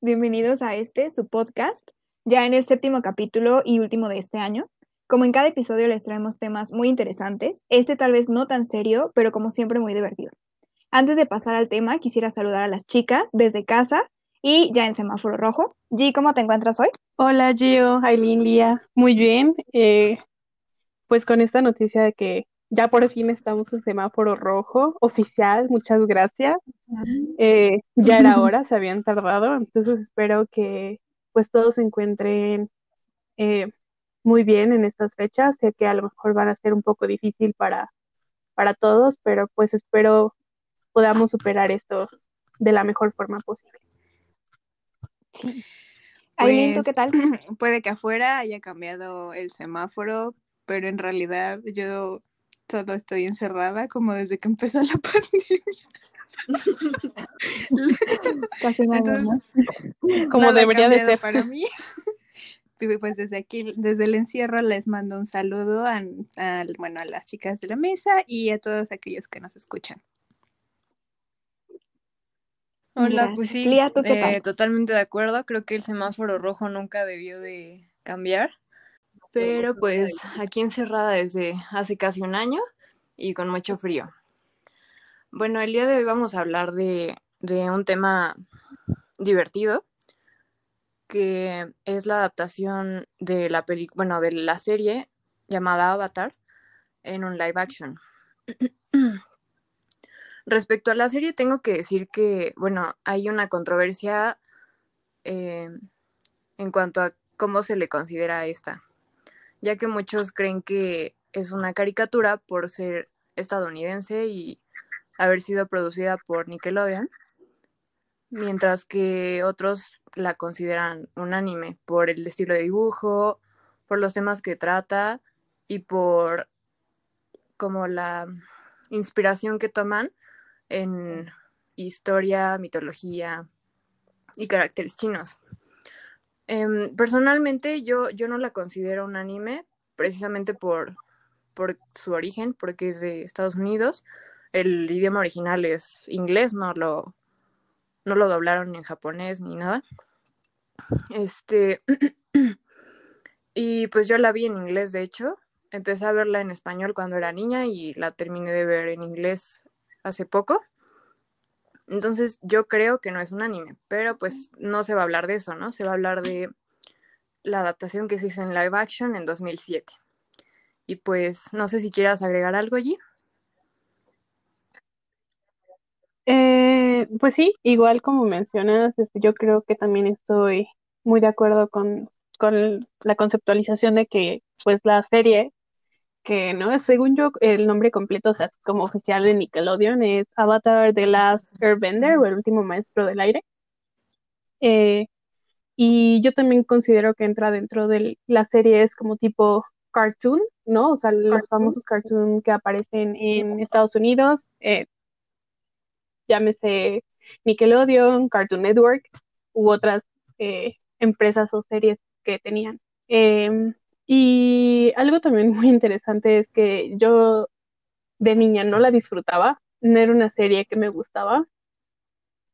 Bienvenidos a este, su podcast, ya en el séptimo capítulo y último de este año. Como en cada episodio les traemos temas muy interesantes, este tal vez no tan serio, pero como siempre muy divertido. Antes de pasar al tema, quisiera saludar a las chicas desde casa y ya en semáforo rojo. G, ¿cómo te encuentras hoy? Hola Gio, Aileen, Lía, muy bien. Eh, pues con esta noticia de que ya por fin estamos en semáforo rojo oficial, muchas gracias. Eh, ya era hora, se habían tardado, entonces espero que pues todos se encuentren eh, muy bien en estas fechas. Sé que a lo mejor van a ser un poco difícil para, para todos, pero pues espero podamos superar esto de la mejor forma posible. Sí. Pues, ¿qué tal? Puede que afuera haya cambiado el semáforo, pero en realidad yo solo estoy encerrada como desde que empezó la pandemia. Casi nada, Como debería de ser para mí. Pues desde aquí, desde el encierro, les mando un saludo a, bueno, a las chicas de la mesa y a todos aquellos que nos escuchan. Hola, pues sí, eh, totalmente de acuerdo. Creo que el semáforo rojo nunca debió de cambiar. Pero pues aquí encerrada desde hace casi un año y con mucho frío. Bueno, el día de hoy vamos a hablar de, un tema divertido, que es la adaptación de la película, bueno, de la serie llamada Avatar en un live action. Respecto a la serie, tengo que decir que, bueno, hay una controversia eh, en cuanto a cómo se le considera esta ya que muchos creen que es una caricatura por ser estadounidense y haber sido producida por Nickelodeon, mientras que otros la consideran un anime por el estilo de dibujo, por los temas que trata y por como la inspiración que toman en historia, mitología y caracteres chinos. Em, personalmente yo, yo no la considero un anime precisamente por, por su origen, porque es de Estados Unidos. El idioma original es inglés, no lo, no lo doblaron en japonés ni nada. Este, y pues yo la vi en inglés, de hecho. Empecé a verla en español cuando era niña y la terminé de ver en inglés hace poco. Entonces yo creo que no es un anime, pero pues no se va a hablar de eso, ¿no? Se va a hablar de la adaptación que se hizo en live action en 2007. Y pues no sé si quieras agregar algo allí. Eh, pues sí, igual como mencionas, este, yo creo que también estoy muy de acuerdo con, con la conceptualización de que pues la serie que no según yo el nombre completo, o sea, como oficial de Nickelodeon es Avatar The Last Airbender o el último maestro del aire. Eh, y yo también considero que entra dentro de la serie es como tipo cartoon, ¿no? O sea, los famosos cartoons que aparecen en Estados Unidos, eh, llámese Nickelodeon, Cartoon Network u otras eh, empresas o series que tenían. Em, y algo también muy interesante es que yo de niña no la disfrutaba, no era una serie que me gustaba,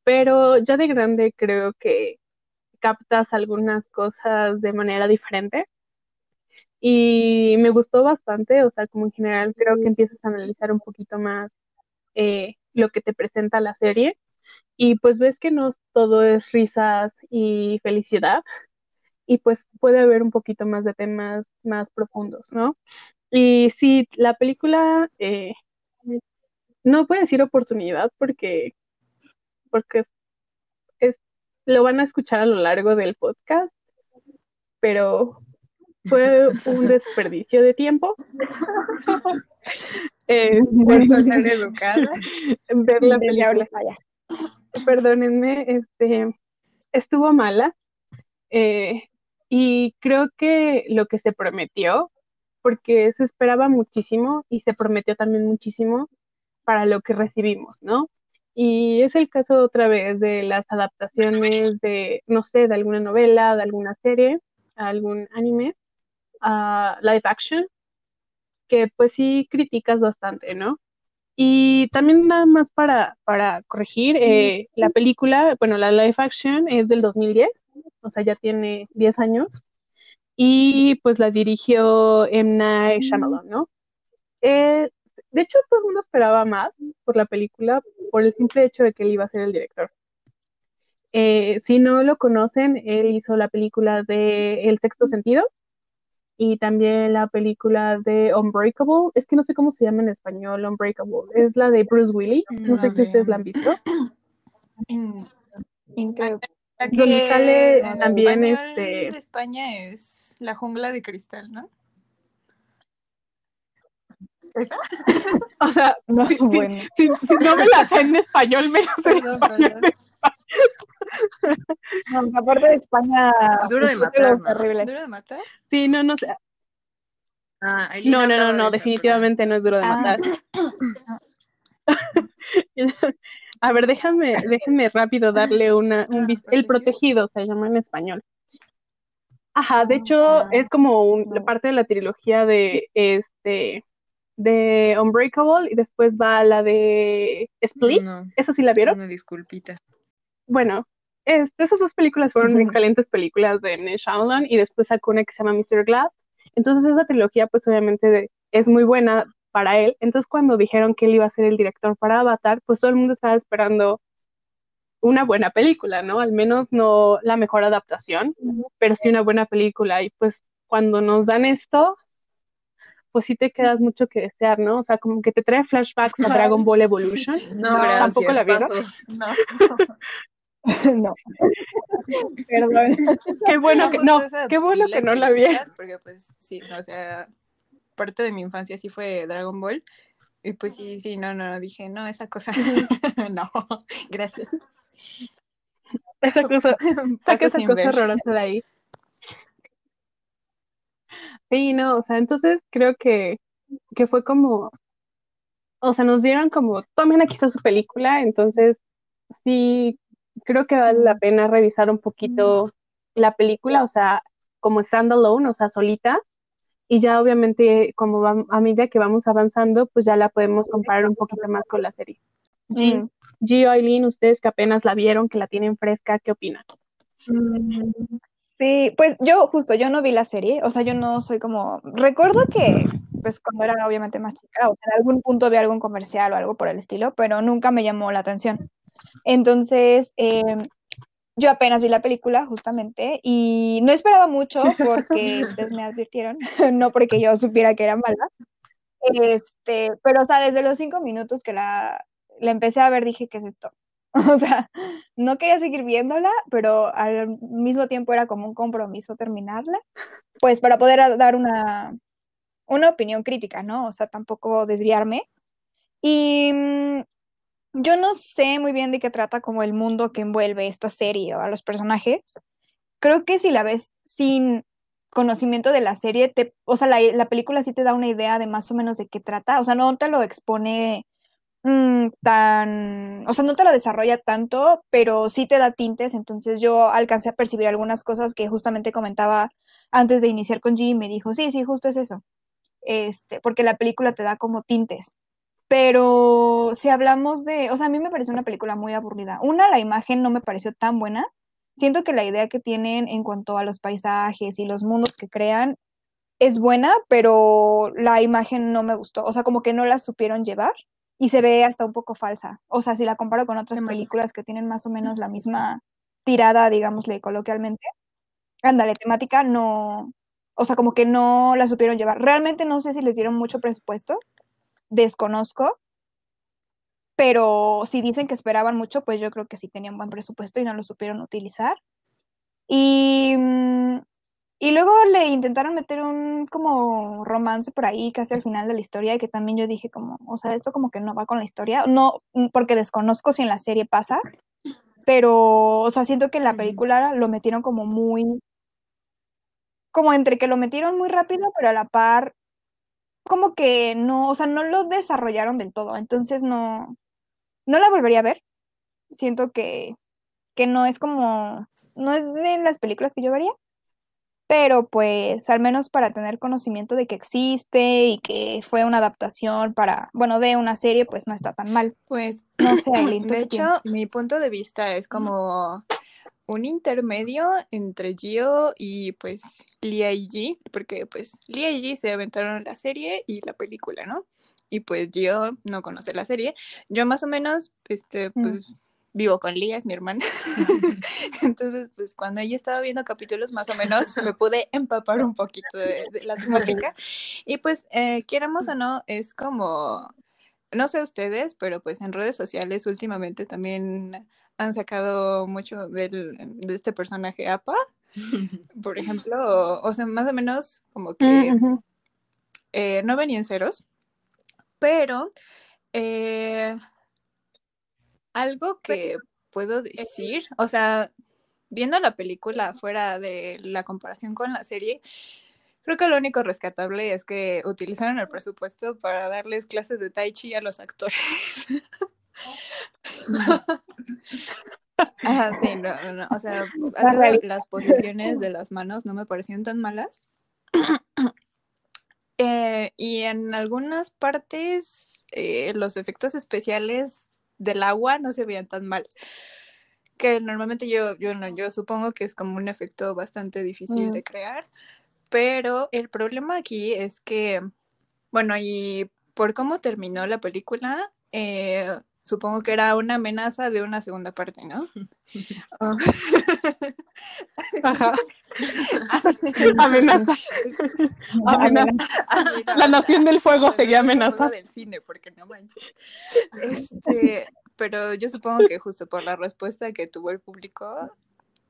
pero ya de grande creo que captas algunas cosas de manera diferente. Y me gustó bastante, o sea, como en general creo que empiezas a analizar un poquito más eh, lo que te presenta la serie y pues ves que no todo es risas y felicidad, y pues puede haber un poquito más de temas más profundos, ¿no? Y sí, la película, eh, no puedo decir oportunidad porque, porque es, lo van a escuchar a lo largo del podcast, pero fue un desperdicio de tiempo. eh, educada. Ver la película. Perdónenme, este, estuvo mala. Eh, y creo que lo que se prometió, porque se esperaba muchísimo y se prometió también muchísimo para lo que recibimos, ¿no? Y es el caso otra vez de las adaptaciones de, no sé, de alguna novela, de alguna serie, algún anime, a live action, que pues sí criticas bastante, ¿no? Y también nada más para, para corregir, eh, la película, bueno, la live action es del 2010, o sea, ya tiene 10 años, y pues la dirigió M. Night Shyamalan, ¿no? Eh, de hecho, todo el mundo esperaba más por la película, por el simple hecho de que él iba a ser el director. Eh, si no lo conocen, él hizo la película de El sexto sentido y también la película de Unbreakable. Es que no sé cómo se llama en español, Unbreakable. Es la de Bruce Willis. No sé si ustedes la han visto. Increíble. Donde sale también este. De España es La jungla de cristal, ¿no? ¿Esa? O sea, No, si, si- bueno. si- si no me la sé en español, en Perdón, español. perdón. No, aparte de España, Duro de matar, terrible. ¿Duro de matar? Sí, no, no sé. Ah, No, no, no, no, definitivamente no es duro de Ah. matar. A ver, déjame, déjenme rápido darle una, un Ah, El Protegido. Se llama en español. Ajá, de hecho Ah, es como un- no. parte de la trilogía de este de Unbreakable y después va la de Split. No, ¿Esa sí la vieron? una disculpita. Bueno, este, esas dos películas fueron Ujú. excelentes películas de M. Shyamalan y después sacó una que se llama Mr. Glass. Entonces esa trilogía pues obviamente de- es muy buena para él. Entonces cuando dijeron que él iba a ser el director para Avatar, pues todo el mundo estaba esperando una buena película, ¿no? Al menos no la mejor adaptación, pero sí una buena película. Y pues cuando nos dan esto, pues sí te quedas mucho que desear, ¿no? O sea, como que te trae flashbacks a Dragon Ball Evolution. No, gracias, ¿tampoco la vieron? No. no. Perdón. Qué bueno que, no, qué bueno vi que no la películas, Porque pues sí, o sea, parte de mi infancia sí fue Dragon Ball. Y pues sí, sí, no, no, dije, no, esa cosa, no, gracias. Esa cosa, saca esa cosa ver. horrorosa de ahí. Sí, no, o sea, entonces creo que, que fue como, o sea, nos dieron como, tomen aquí está su película, entonces sí, creo que vale la pena revisar un poquito la película, o sea, como standalone, o sea, solita, y ya obviamente como vam- a medida que vamos avanzando, pues ya la podemos comparar un poquito más con la serie. G, Mm. G, Aileen, ustedes que apenas la vieron, que la tienen fresca, ¿qué opinan? Mm, Sí, pues yo justo, yo no vi la serie, o sea, yo no soy como, recuerdo que, pues cuando era obviamente más chica, o sea, en algún punto vi algún comercial o algo por el estilo, pero nunca me llamó la atención. Entonces, em, yo apenas vi la película justamente y no esperaba mucho porque ustedes me advirtieron, no porque yo supiera que era mala, este, pero o sea, desde los cinco minutos que la, la empecé a ver dije, ¿qué es esto? O sea, no quería seguir viéndola, pero al mismo tiempo era como un compromiso terminarla, pues para poder dar una, una opinión crítica, ¿no? O sea, tampoco desviarme. Y mm, yo no sé muy bien de qué trata como el mundo que envuelve esta serie o a los personajes. Creo que si la ves sin conocimiento de la serie, o sea, la, la película sí te da una idea de más o menos de qué trata, o sea, no te lo expone mm, tan, o sea, no te lo desarrolla tanto, pero sí te da tintes, entonces yo alcancé a percibir algunas cosas que justamente comentaba antes de iniciar con G y me dijo, sí, sí, justo es eso, este, porque la película te da como tintes. Pero si hablamos de, o sea, a mí me pareció una película muy aburrida. Una, la imagen no me pareció tan buena. Siento que la idea que tienen en cuanto a los paisajes y los mundos que crean es buena, pero la imagen no me gustó. O sea, como que no la supieron llevar y se ve hasta un poco falsa. O sea, si la comparo con otras películas que tienen más o menos la misma tirada, digámosle coloquialmente, ándale, temática no, o sea, como que no la supieron llevar. Realmente no sé si les dieron mucho presupuesto, desconozco, pero si dicen que esperaban mucho, pues yo creo que sí tenían buen presupuesto y no lo supieron utilizar. Y, mm, y luego le intentaron meter un como romance por ahí casi al final de la historia, y que también yo dije como, o sea, esto como que no va con la historia, no, mm, porque desconozco si en la serie pasa, pero, o sea, siento que en la película lo metieron como muy, como entre que lo metieron muy rápido, pero a la par, como que no, o sea, no lo desarrollaron del todo, entonces no, no la volvería a ver. Siento que, que no es como, no es de las películas que yo vería. pero pues al menos para tener conocimiento de que existe y que fue una adaptación para, bueno, de una serie, pues no está tan mal. Pues, No sé, Aileen, ¿tú de hecho, piensas? mi punto de vista es como un intermedio entre Gio y pues Lia y G, porque pues Lia y G se aventaron la serie y la película, ¿no? Y pues Gio no conoce la serie. Yo más o menos, este, Mm. pues vivo con Lia, es mi hermana. Entonces, pues cuando ella estaba viendo capítulos, más o menos me pude empapar un poquito de, de la temática. Y pues, eh, quieramos o no, es como, no sé ustedes, pero pues en redes sociales últimamente también han sacado mucho del, de este personaje APA, por ejemplo, o, o sea, más o menos como que Mm, ujú. eh, no venían ceros, pero eh, algo que puedo decir, o sea, viendo la película fuera de la comparación con la serie, creo que lo único rescatable es que utilizaron el presupuesto para darles clases de tai chi a los actores. Ajá, sí, no, no, no, O sea, las posiciones de las manos no me parecían tan malas. Eh, y en algunas partes eh, los efectos especiales del agua no se veían tan mal. Que normalmente yo, yo, no, yo supongo que es como un efecto bastante difícil Mm. de crear. Pero el problema aquí es que, bueno, y por cómo terminó la película, eh, supongo que era una amenaza de una segunda parte, ¿no? Oh. Ajá. Amenaza. Amenaza. La nación del fuego seguía Amenaza amenaza. del cine, porque no manches. Este, pero yo supongo que justo por la respuesta que tuvo el público,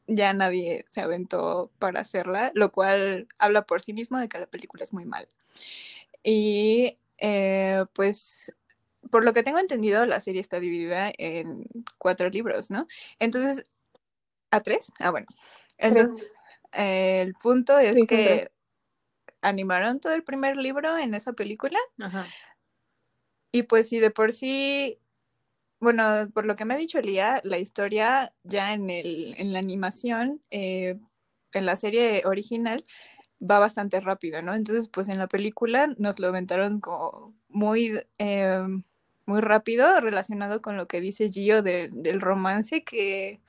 ya nadie se aventó para hacerla, lo cual habla por sí mismo de que la película es muy mal. Y eh, pues, por lo que tengo entendido, la serie está dividida en cuatro libros, ¿no? Entonces, ¿a tres? Ah, bueno. Entonces, eh, el punto es Sí, que animaron todo el primer libro en esa película. Ajá. Y pues si de por sí, bueno, por lo que me ha dicho Lía, la historia ya en el, en la animación, eh, en la serie original, va bastante rápido, ¿no? Entonces, pues en la película nos lo aventaron como muy, eh, muy rápido relacionado con lo que dice Gio de- del romance, que,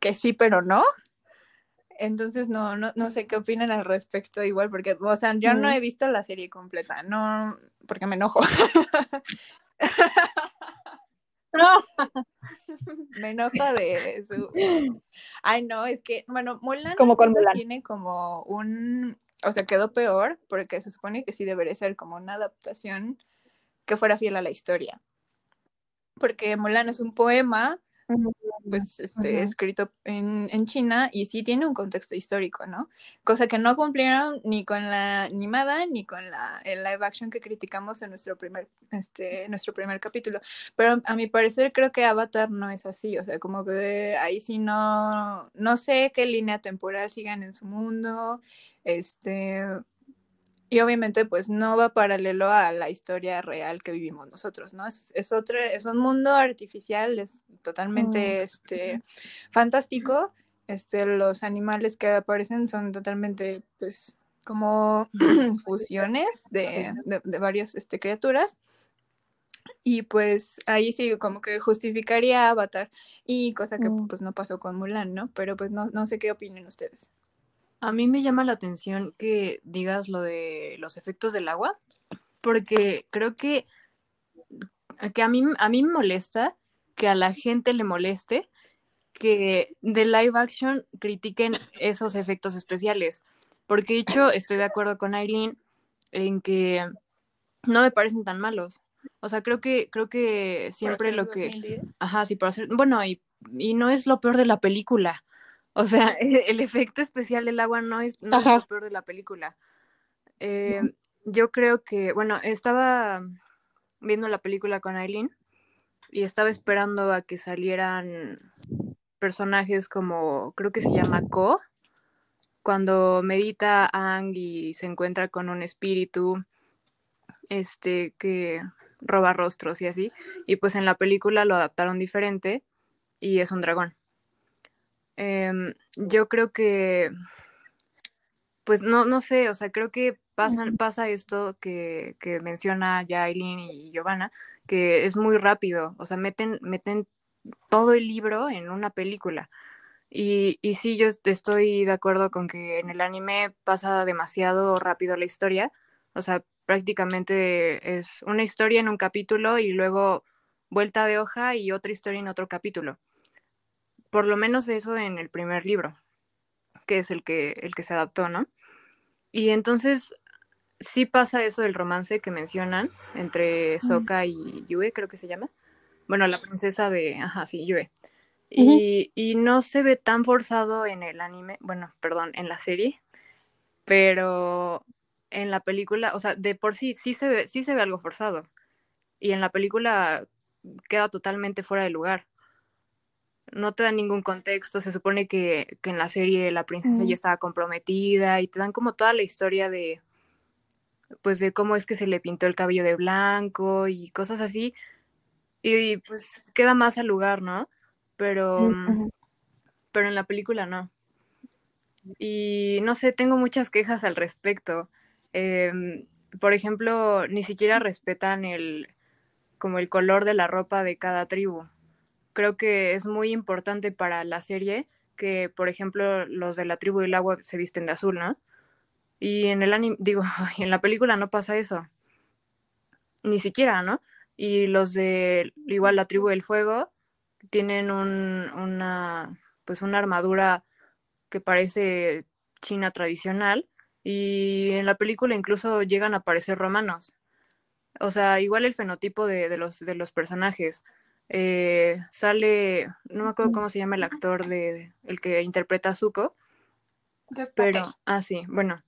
que sí, pero no. Entonces, no, no, no sé qué opinan al respecto igual, porque, o sea, yo no he visto la serie completa, no, porque me enojo. No, Me enoja de su. Ay, no, es que, bueno, Mulan Como con Mulan. tiene como un. O sea, quedó peor porque se supone que sí debería ser como una adaptación que fuera fiel a la historia. Porque Mulan es un poema, pues, este, Ujú. escrito en, en China y sí tiene un contexto histórico, ¿no? Cosa que no cumplieron ni con la animada ni con la, el live action que criticamos en nuestro primer, este, nuestro primer capítulo. Pero a mi parecer creo que Avatar no es así, o sea, como que ahí sí no, no sé qué línea temporal sigan en su mundo, este, y obviamente pues no va paralelo a la historia real que vivimos nosotros, ¿no? Es, es otro, es un mundo artificial, es totalmente, este, fantástico, este, los animales que aparecen son totalmente, pues, como fusiones de, de, de varias, este, criaturas. Y pues ahí sí, como que justificaría Avatar. Y cosa que Mm. pues no pasó con Mulan, ¿no? Pero pues no, no sé qué opinen ustedes. A mí me llama la atención que digas lo de los efectos del agua, porque creo que, que a, mí, a mí me molesta que a la gente le moleste que de live action critiquen esos efectos especiales. Porque de hecho estoy de acuerdo con Aileen en que no me parecen tan malos. O sea, creo que, creo que siempre lo que... Ajá, sí, por hacer... Bueno, y, y no es lo peor de la película. O sea, el efecto especial del agua no es, no es lo peor de la película. Eh, yo creo que, bueno, estaba viendo la película con Aileen y estaba esperando a que salieran personajes como, creo que se llama Ko, cuando medita Ang y se encuentra con un espíritu este que roba rostros y así, y pues en la película lo adaptaron diferente y es un dragón. Em, yo creo que pues no, no sé, o sea, creo que pasan, pasa esto que, que menciona ya Aileen y Giovanna, que es muy rápido, o sea, meten, meten todo el libro en una película. Y, y sí, yo estoy de acuerdo con que en el anime pasa demasiado rápido la historia, o sea, prácticamente es una historia en un capítulo y luego vuelta de hoja y otra historia en otro capítulo. Por lo menos eso en el primer libro, que es el que, el que se adaptó, ¿no? Y entonces sí pasa eso del romance que mencionan entre Soka y Yue, creo que se llama. Bueno, la princesa de, ajá, sí, Yue. Y, y, no se ve tan forzado en el anime, bueno, perdón, en la serie, pero en la película, o sea, de por sí sí se ve, sí se ve algo forzado. Y en la película queda totalmente fuera de lugar. No te dan ningún contexto, se supone que, que en la serie la princesa ya estaba comprometida y te dan como toda la historia de, pues de cómo es que se le pintó el cabello de blanco y cosas así. Y, pues queda más al lugar, ¿no? Pero, mm, pero en la película no. Y no sé, tengo muchas quejas al respecto. Em, por ejemplo, ni siquiera respetan el como el color de la ropa de cada tribu. Creo que es muy importante para la serie que, por ejemplo, los de la tribu del agua se visten de azul, ¿no? Y en el anime, digo, en la película no pasa eso. Ni siquiera, ¿no? Y los de igual la tribu del fuego tienen un, una pues una armadura que parece china tradicional y en la película incluso llegan a aparecer romanos. O sea, igual el fenotipo de, los, de los personajes. Eh, sale, no me acuerdo cómo se llama el actor de el que interpreta a Zuko. Pero, ah, sí, bueno,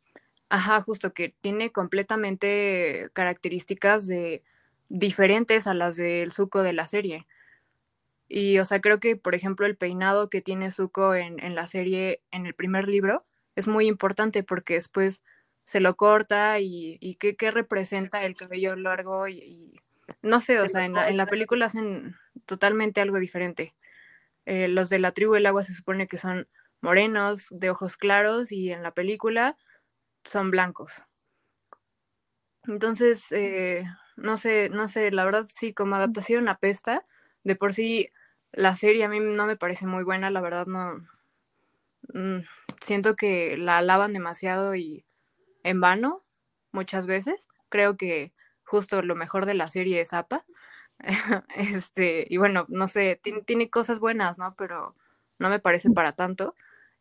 Ajá, justo que tiene completamente características de diferentes a las del Zuko de la serie. Y, o sea, creo que, por ejemplo, el peinado que tiene Zuko en, la serie, en el primer libro, es muy importante porque después se lo corta y, y qué, representa el cabello largo y, no sé, o sea, en la, película hacen totalmente algo diferente. Eh, los de la tribu del agua se supone que son morenos, de ojos claros, y en la película son blancos. Entonces, eh, no sé, no sé, la verdad sí, como adaptación apesta. De por sí, la serie a mí no me parece muy buena, la verdad no. Mm, siento que la alaban demasiado y en vano muchas veces. Creo que justo lo mejor de la serie es APA. este, y bueno, no sé, tiene, cosas buenas, ¿no? Pero no me parece para tanto.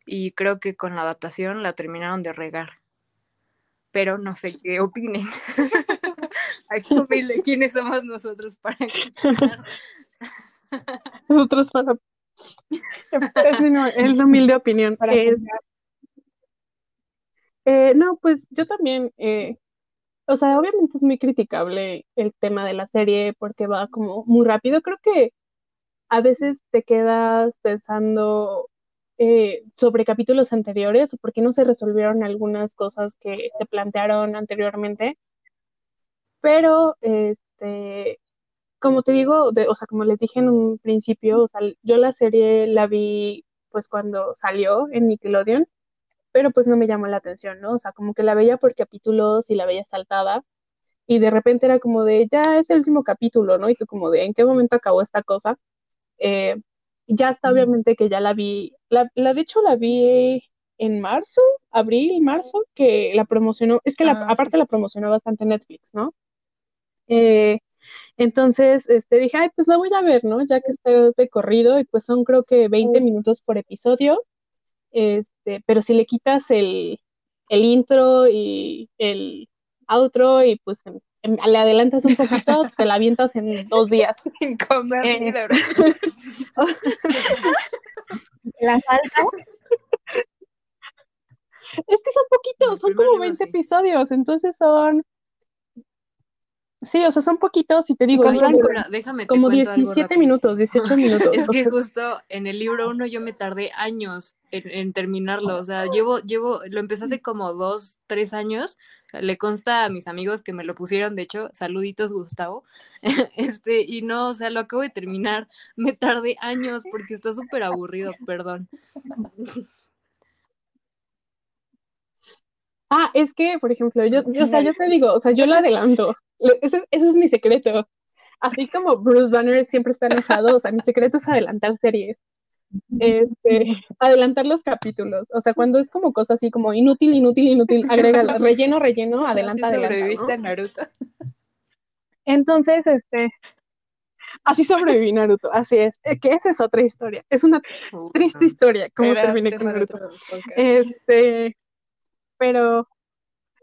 Y creo que con la adaptación la terminaron de regar pero no sé qué opinen. ¿quiénes somos nosotros para Nosotros para... Es la humilde opinión. Para eh, eh, no, pues yo también, eh, o sea, obviamente es muy criticable el tema de la serie porque va como muy rápido. Creo que a veces te quedas pensando eh, sobre capítulos anteriores o por qué no se resolvieron algunas cosas que te plantearon anteriormente. Pero, este, como te digo, o sea, como les dije en un principio, o sea, yo la serie la vi pues cuando salió en Nickelodeon, pero pues no me llamó la atención, ¿no? O sea, como que la veía por capítulos y la veía saltada y de repente era como de, ya es el último capítulo, ¿no? Y tú como de, ¿en qué momento acabó esta cosa? Eh, ya está obviamente que ya la vi, la, la de hecho la vi en marzo, abril, marzo, que la promocionó, es que la, ah, aparte la promocionó bastante Netflix, ¿no? Eh, entonces, este, dije, ay, pues la voy a ver, ¿no? Ya que está de corrido, y pues son creo que 20 minutos por episodio, este, pero si le quitas el, el intro y el outro, y pues le adelantas un poquito, te la avientas en dos días. Sin comer eh, La falta. Es que son poquitos, son como 20 episodios, entonces son Sí, o sea, son poquitos y te digo, déjame como 17 minutos, 18 minutos. Es que justo en el libro uno yo me tardé años en, terminarlo, o sea, llevo, llevo, lo empecé hace como dos, tres años, le consta a mis amigos que me lo pusieron, de hecho, saluditos Gustavo, este, y no, o sea, lo acabo de terminar, me tardé años porque está súper aburrido, perdón. Ah, es que, por ejemplo, yo, yo, o sea, yo te digo, o sea, yo lo adelanto. Ese, ese es mi secreto. Así como Bruce Banner siempre está enojado, o sea, mi secreto es adelantar series. Este, adelantar los capítulos. O sea, cuando es como cosa así como inútil, inútil, inútil, agrega relleno, relleno, adelanta, adelanta. sobreviviste Naruto. Entonces, este, así sobreviví Naruto, así es. Que esa es otra historia. Es una triste historia, como Era terminé con Naruto. Este, pero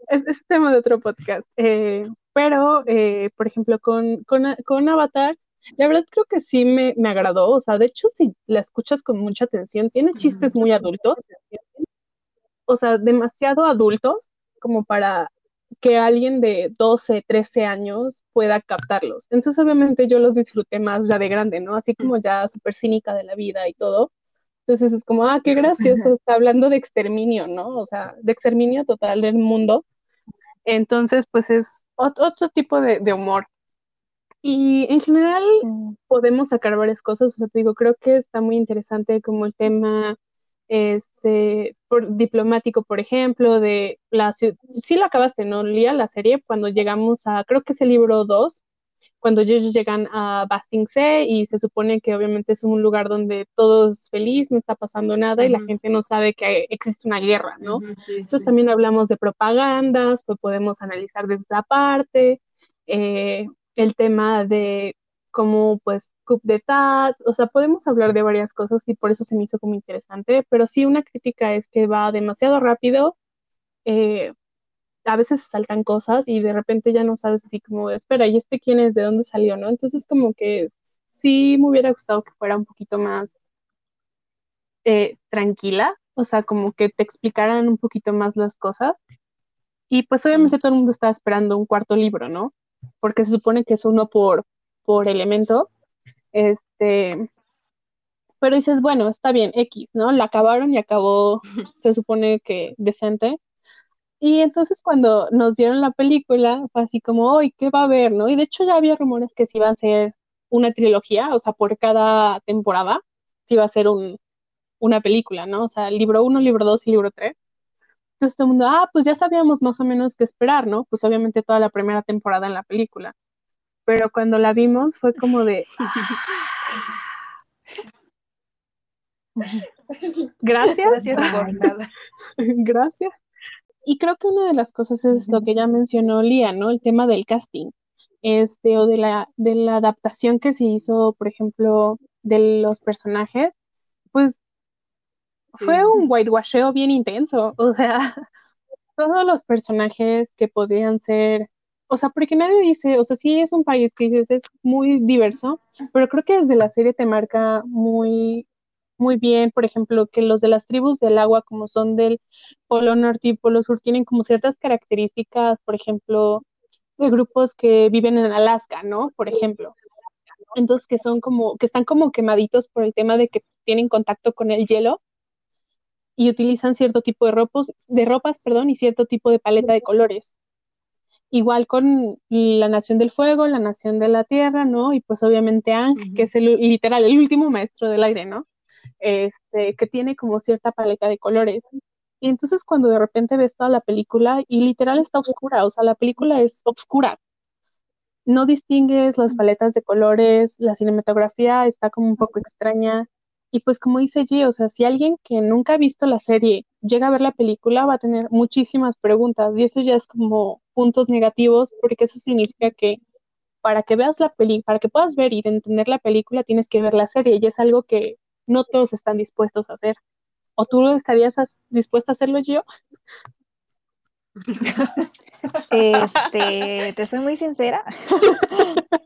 es, es tema de otro podcast. Eh, pero, eh, por ejemplo, con, con, con Avatar, la verdad creo que sí me, me agradó. O sea, de hecho, si la escuchas con mucha atención, tiene chistes muy adultos. O sea, demasiado adultos como para que alguien de 12, 13 años pueda captarlos. Entonces, obviamente, yo los disfruté más ya de grande, ¿no? Así como ya súper cínica de la vida y todo. Entonces es como, ah, qué gracioso, está hablando de exterminio, ¿no? O sea, de exterminio total del mundo. Entonces, pues es ot- otro tipo de, de humor. Y en general Mm. podemos sacar varias cosas, o sea, te digo, creo que está muy interesante como el tema este, por, diplomático, por ejemplo, de la ciudad, sí lo acabaste, ¿no, Lía? La serie, cuando llegamos a, creo que es el libro 2, cuando ellos llegan a Bastingse y se supone que obviamente es un lugar donde todo es feliz, no está pasando nada y la gente no sabe que existe una guerra, ¿no? Sí, Entonces sí. también hablamos de propagandas, pues podemos analizar desde esa parte, eh, el tema de cómo pues coup d'etat, o sea, podemos hablar de varias cosas y por eso se me hizo como interesante, pero sí una crítica es que va demasiado rápido, eh, a veces se saltan cosas y de repente ya no sabes así como, espera, ¿y este quién es? ¿De dónde salió? ¿No? Entonces como que sí me hubiera gustado que fuera un poquito más eh, tranquila, o sea, como que te explicaran un poquito más las cosas. Y pues obviamente todo el mundo está esperando un cuarto libro, ¿no? Porque se supone que es uno por, por elemento. Este, pero dices, bueno, está bien, X, ¿no? La acabaron y acabó, se supone que decente. Y entonces cuando nos dieron la película, fue así como, hoy, ¿qué va a haber, no? Y de hecho ya había rumores que sí iba a ser una trilogía, o sea, por cada temporada, sí iba a ser un, una película, ¿no? O sea, libro 1, libro 2 y libro 3. Entonces todo el mundo, ah, pues ya sabíamos más o menos qué esperar, ¿no? Pues obviamente toda la primera temporada en la película. Pero cuando la vimos fue como de, gracias, Gracias por nada. gracias. Y creo que una de las cosas es lo que ya mencionó Lía, ¿no? El tema del casting, este, o de la, de la adaptación que se hizo, por ejemplo, de los personajes, pues fue Sí. un whitewasheo bien intenso, o sea, todos los personajes que podían ser, o sea, porque nadie dice, o sea, sí es un país que dices es muy diverso, pero creo que desde la serie te marca muy, muy bien, por ejemplo, que los de las tribus del agua, como son del Polo Norte y Polo Sur, tienen como ciertas características, por ejemplo, de grupos que viven en Alaska, ¿no? Por ejemplo. Entonces, que son como, que están como quemaditos por el tema de que tienen contacto con el hielo y utilizan cierto tipo de ropas, de ropas, perdón, y cierto tipo de paleta de colores. Igual con la Nación del Fuego, la Nación de la Tierra, ¿no? Y pues obviamente Ang, que es el literal, el último maestro del aire, ¿no? Este, que tiene como cierta paleta de colores. Y entonces cuando de repente ves toda la película y literal está oscura, o sea, la película es oscura. No distingues las paletas de colores, la cinematografía está como un poco extraña. Y pues como dice G, o sea, si alguien que nunca ha visto la serie llega a ver la película, va a tener muchísimas preguntas y eso ya es como puntos negativos porque eso significa que para que veas la película, para que puedas ver y entender la película, tienes que ver la serie y es algo que no todos están dispuestos a hacer. ¿O tú estarías as- dispuesta a hacerlo, yo? Este, te soy muy sincera.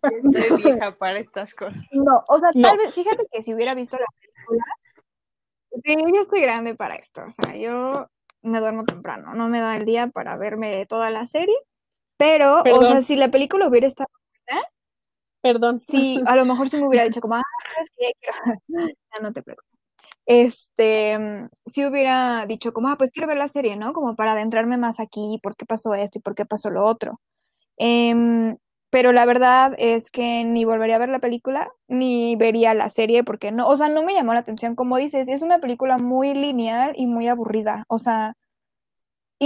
Estoy vieja para estas cosas. No, o sea, No. tal vez, fíjate que si hubiera visto la película, sí, yo estoy grande para esto, o sea, yo me duermo temprano, no me da el día para verme toda la serie, pero, o sea, si la película hubiera estado, Perdón. sí, a lo mejor sí me hubiera dicho como, ah, ¿sabes qué? Ya no te preocupes. Este, mm, sí hubiera dicho como, ah, pues quiero ver la serie, ¿no? Como para adentrarme más aquí, por qué pasó esto y por qué pasó lo otro. Em, pero la verdad es que ni volvería a ver la película, ni vería la serie, porque no, o sea, no me llamó la atención. Como dices, es una película muy lineal y muy aburrida. O sea,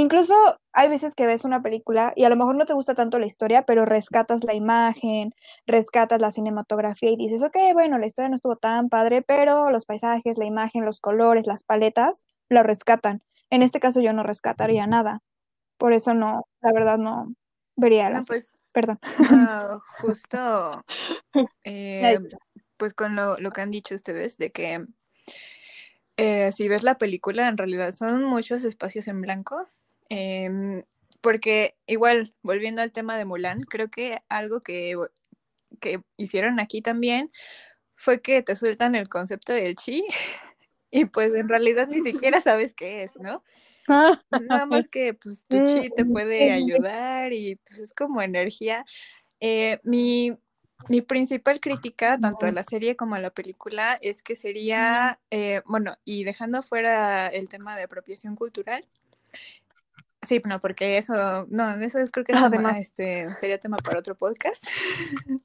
incluso hay veces que ves una película y a lo mejor no te gusta tanto la historia, pero rescatas la imagen, rescatas la cinematografía y dices, ok, bueno, la historia no estuvo tan padre, pero los paisajes, la imagen, los colores, las paletas, lo rescatan. En este caso yo no rescataría nada. Por eso no, la verdad no vería No, las... pues Perdón. justo eh, pues con lo, lo que han dicho ustedes de que eh, si ves la película, en realidad son muchos espacios en blanco. Em, porque igual, volviendo al tema de Mulan, creo que algo que, que hicieron aquí también fue que te sueltan el concepto del chi y pues en realidad ni siquiera sabes qué es, ¿no? Nada más que pues tu chi te puede eh, ayudar y pues es como energía. Eh, mi, mi principal crítica, tanto a la serie como a la película, es que sería, eh, bueno, y dejando fuera el tema de apropiación cultural, sí, no, porque eso, no, eso es, creo que es tema- Además. este, sería tema para otro podcast,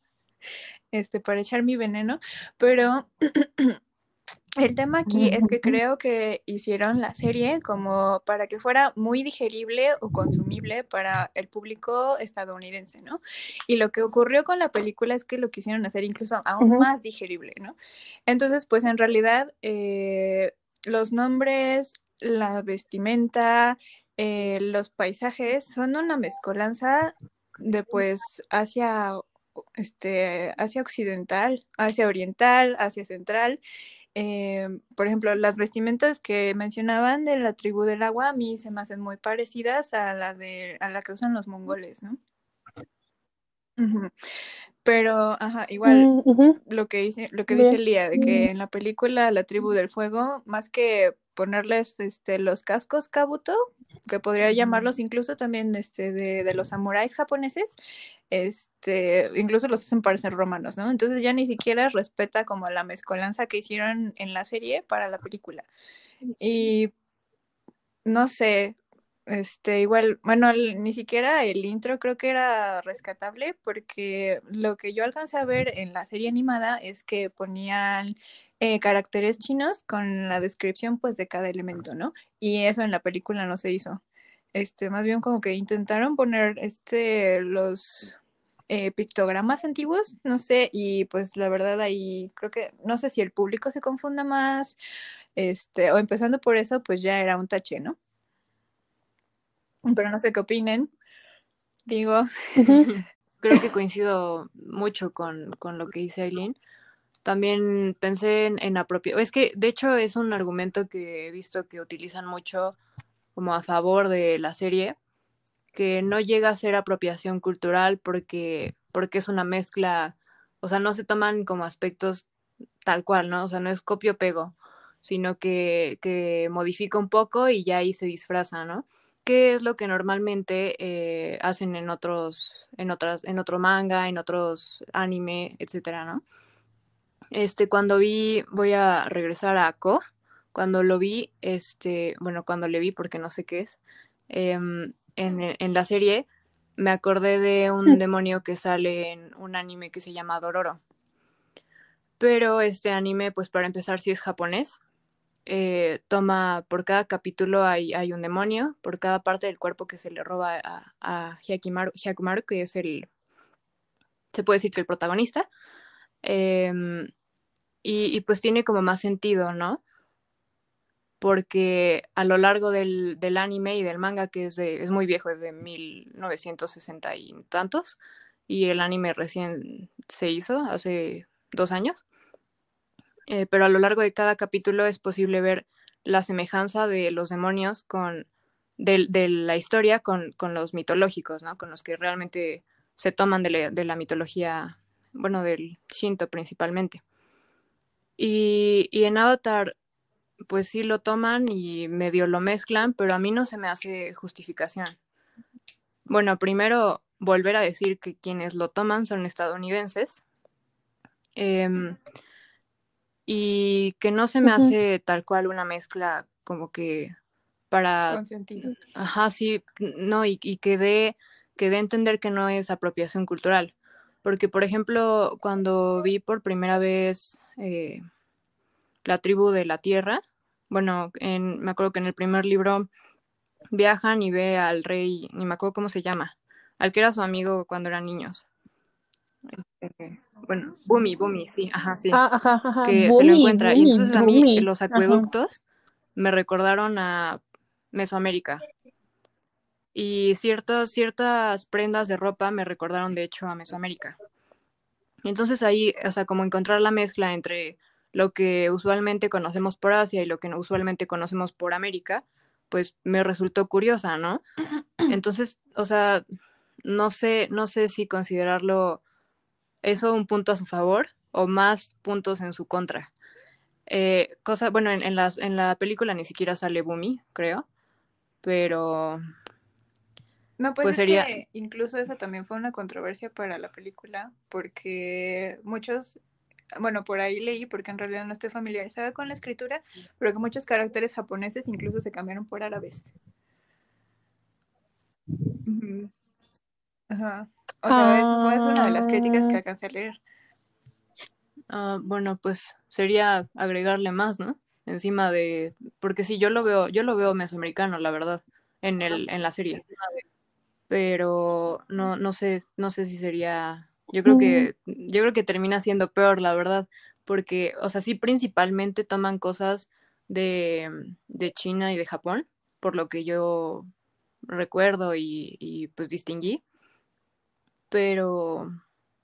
este, para echar mi veneno, pero el tema aquí es que creo que hicieron la serie como para que fuera muy digerible o consumible para el público estadounidense, ¿no? Y lo que ocurrió con la película es que lo quisieron hacer incluso aún más digerible, ¿no? Entonces, pues en realidad eh, los nombres, la vestimenta, eh, los paisajes son una mezcolanza de pues hacia este, Asia occidental, Asia oriental, Asia central. Eh, por ejemplo, las vestimentas que mencionaban de la tribu del agua a mí se me hacen muy parecidas a la de a la que usan los mongoles, ¿no? Pero, ajá, igual Mm, lo que dice, lo que dice. Lía, de que en la película La tribu del fuego, más que ponerles este los cascos kabuto, que podría llamarlos incluso también este de, de los samuráis japoneses, este, incluso los hacen parecer romanos, ¿no? Entonces ya ni siquiera respeta como la mezcolanza que hicieron en la serie para la película. Y no sé, este, igual, bueno, el- ni siquiera el intro creo que era rescatable porque lo que yo alcancé a ver en la serie animada es que ponían eh, caracteres chinos con la descripción pues de cada elemento, ¿no? Y eso en la película no se hizo. Este, más bien como que intentaron poner este los eh, pictogramas antiguos, no sé, y pues la verdad ahí creo que no sé si el público se confunda más, este, o empezando por eso, pues ya era un tache, ¿no? Pero no sé qué opinen. Digo. Creo que coincido mucho con, con lo que dice Aileen. También pensé en, en apropiar. Es que, de hecho, es un argumento que he visto que utilizan mucho como a favor de la serie, que no llega a ser apropiación cultural porque, porque es una mezcla, o sea, no se toman como aspectos tal cual, ¿no? O sea, no es copio-pego, sino que, que modifica un poco y ya ahí se disfraza, ¿no? Que es lo que normalmente eh, hacen en otros, en otras, en otro manga, en otros anime, etcétera, ¿no? Este, cuando vi, voy a regresar a Ko, cuando lo vi, este, bueno, cuando le vi, porque no sé qué es, eh, en, en, la serie, me acordé de un demonio que sale en un anime que se llama Dororo. Pero este anime, pues para empezar, sí es japonés, eh, toma, por cada capítulo hay, hay, un demonio, por cada parte del cuerpo que se le roba a, a Hyakumaru, Hyakumaru, que es el, se puede decir que el protagonista, y, y, pues tiene como más sentido, ¿no? Porque a lo largo del, del anime y del manga, que es, de, es muy viejo, es de 1960 y tantos, y el anime recién se hizo hace dos años, eh, pero a lo largo de cada capítulo es posible ver la semejanza de los demonios con de, la historia con, con, los mitológicos, ¿no? Con los que realmente se toman de la, mitología, bueno, del Shinto principalmente. Y, en Avatar, pues sí lo toman y medio lo mezclan, pero a mí no se me hace justificación. Bueno, primero volver a decir que quienes lo toman son estadounidenses. Eh, y que no se me hace tal cual una mezcla como que para ajá sí no y, y que dé que a entender que no es apropiación cultural porque por ejemplo cuando vi por primera vez eh, la tribu de la tierra bueno en, me acuerdo que en el primer libro viajan y ve al rey, ni me acuerdo cómo se llama, al que era su amigo cuando eran niños. Este, bueno, Bumi, Bumi, sí, ajá, sí. Ah, ajá, ajá. que se lo Bumi, encuentra. y entonces a mí Bumi. los Ajá. acueductos me recordaron a Mesoamérica. Y ciertas, ciertas prendas de ropa me recordaron de hecho a Mesoamérica. Entonces ahí, o sea, como encontrar la mezcla entre lo que usualmente conocemos por Asia y lo que usualmente conocemos por América, pues me resultó curiosa, ¿no? Entonces, o sea, no sé, no sé si considerarlo eso un punto a su favor o más puntos en su contra. Eh, cosa, bueno, en, en las- en la película ni siquiera sale Bumi, creo, pero No, pues, Pues es sería- que incluso esa también fue una controversia para la película, porque muchos, bueno, por ahí leí, porque en realidad no estoy familiarizada con la escritura, pero que muchos caracteres japoneses incluso se cambiaron por árabes. Ajá. O sea, eso fue una de las críticas que Ah. alcancé a leer. ah, bueno, pues sería agregarle más, ¿no? Encima de, porque sí, yo lo veo, yo lo veo mesoamericano, la verdad, en el, en la serie. Pero no, no sé, no sé si sería, yo creo que, yo creo que termina siendo peor, la verdad, porque, o sea, sí, principalmente toman cosas de, de China y de Japón, por lo que yo recuerdo y, y pues distinguí, pero,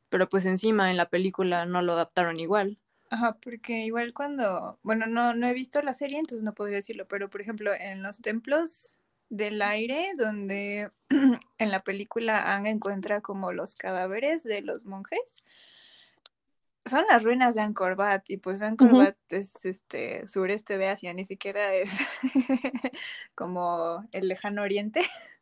pero pues encima en la película no lo adaptaron igual. Ajá, porque igual cuando, bueno, no, no he visto la serie, entonces no podría decirlo, pero por ejemplo, en los templos del aire, donde en la película Ang encuentra como los cadáveres de los monjes, son las ruinas de Angkor Wat, y pues Angkor. Wat es este sureste de Asia, ni siquiera es como el lejano oriente.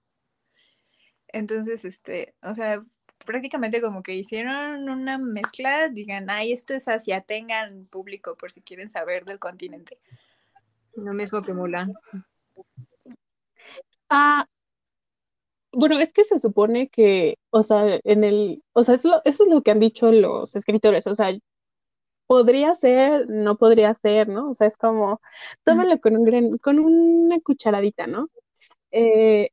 Entonces, este, o sea, prácticamente como que hicieron una mezcla, digan, ay, esto es Asia, tengan público por si quieren saber del continente. Lo mismo que Mulan. Ah, bueno, es que se supone que, o sea, en el, o sea, es lo- eso es lo que han dicho los escritores, o sea, podría ser, no podría ser, ¿no? O sea, es como, tómalo con un gran, con una cucharadita, ¿no? Eh,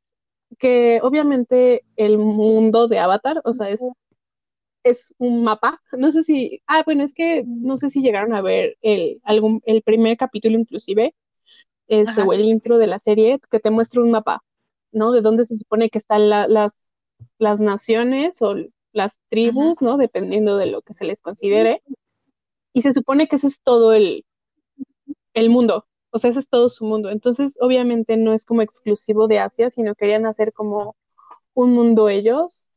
que obviamente el mundo de Avatar, o sea, es, es un mapa, no sé si, ah, bueno, es que no sé si llegaron a ver el, algún, el primer capítulo inclusive, este, Ajá, o el sí, sí, sí. intro de la serie, que te muestra un mapa, ¿no? De dónde se supone que están la- las, las naciones o las tribus, ¿no? Dependiendo de lo que se les considere. Y se supone que ese es todo el, el mundo, o sea, ese es todo su mundo. Entonces, obviamente no es como exclusivo de Asia, sino querían hacer como un mundo ellos,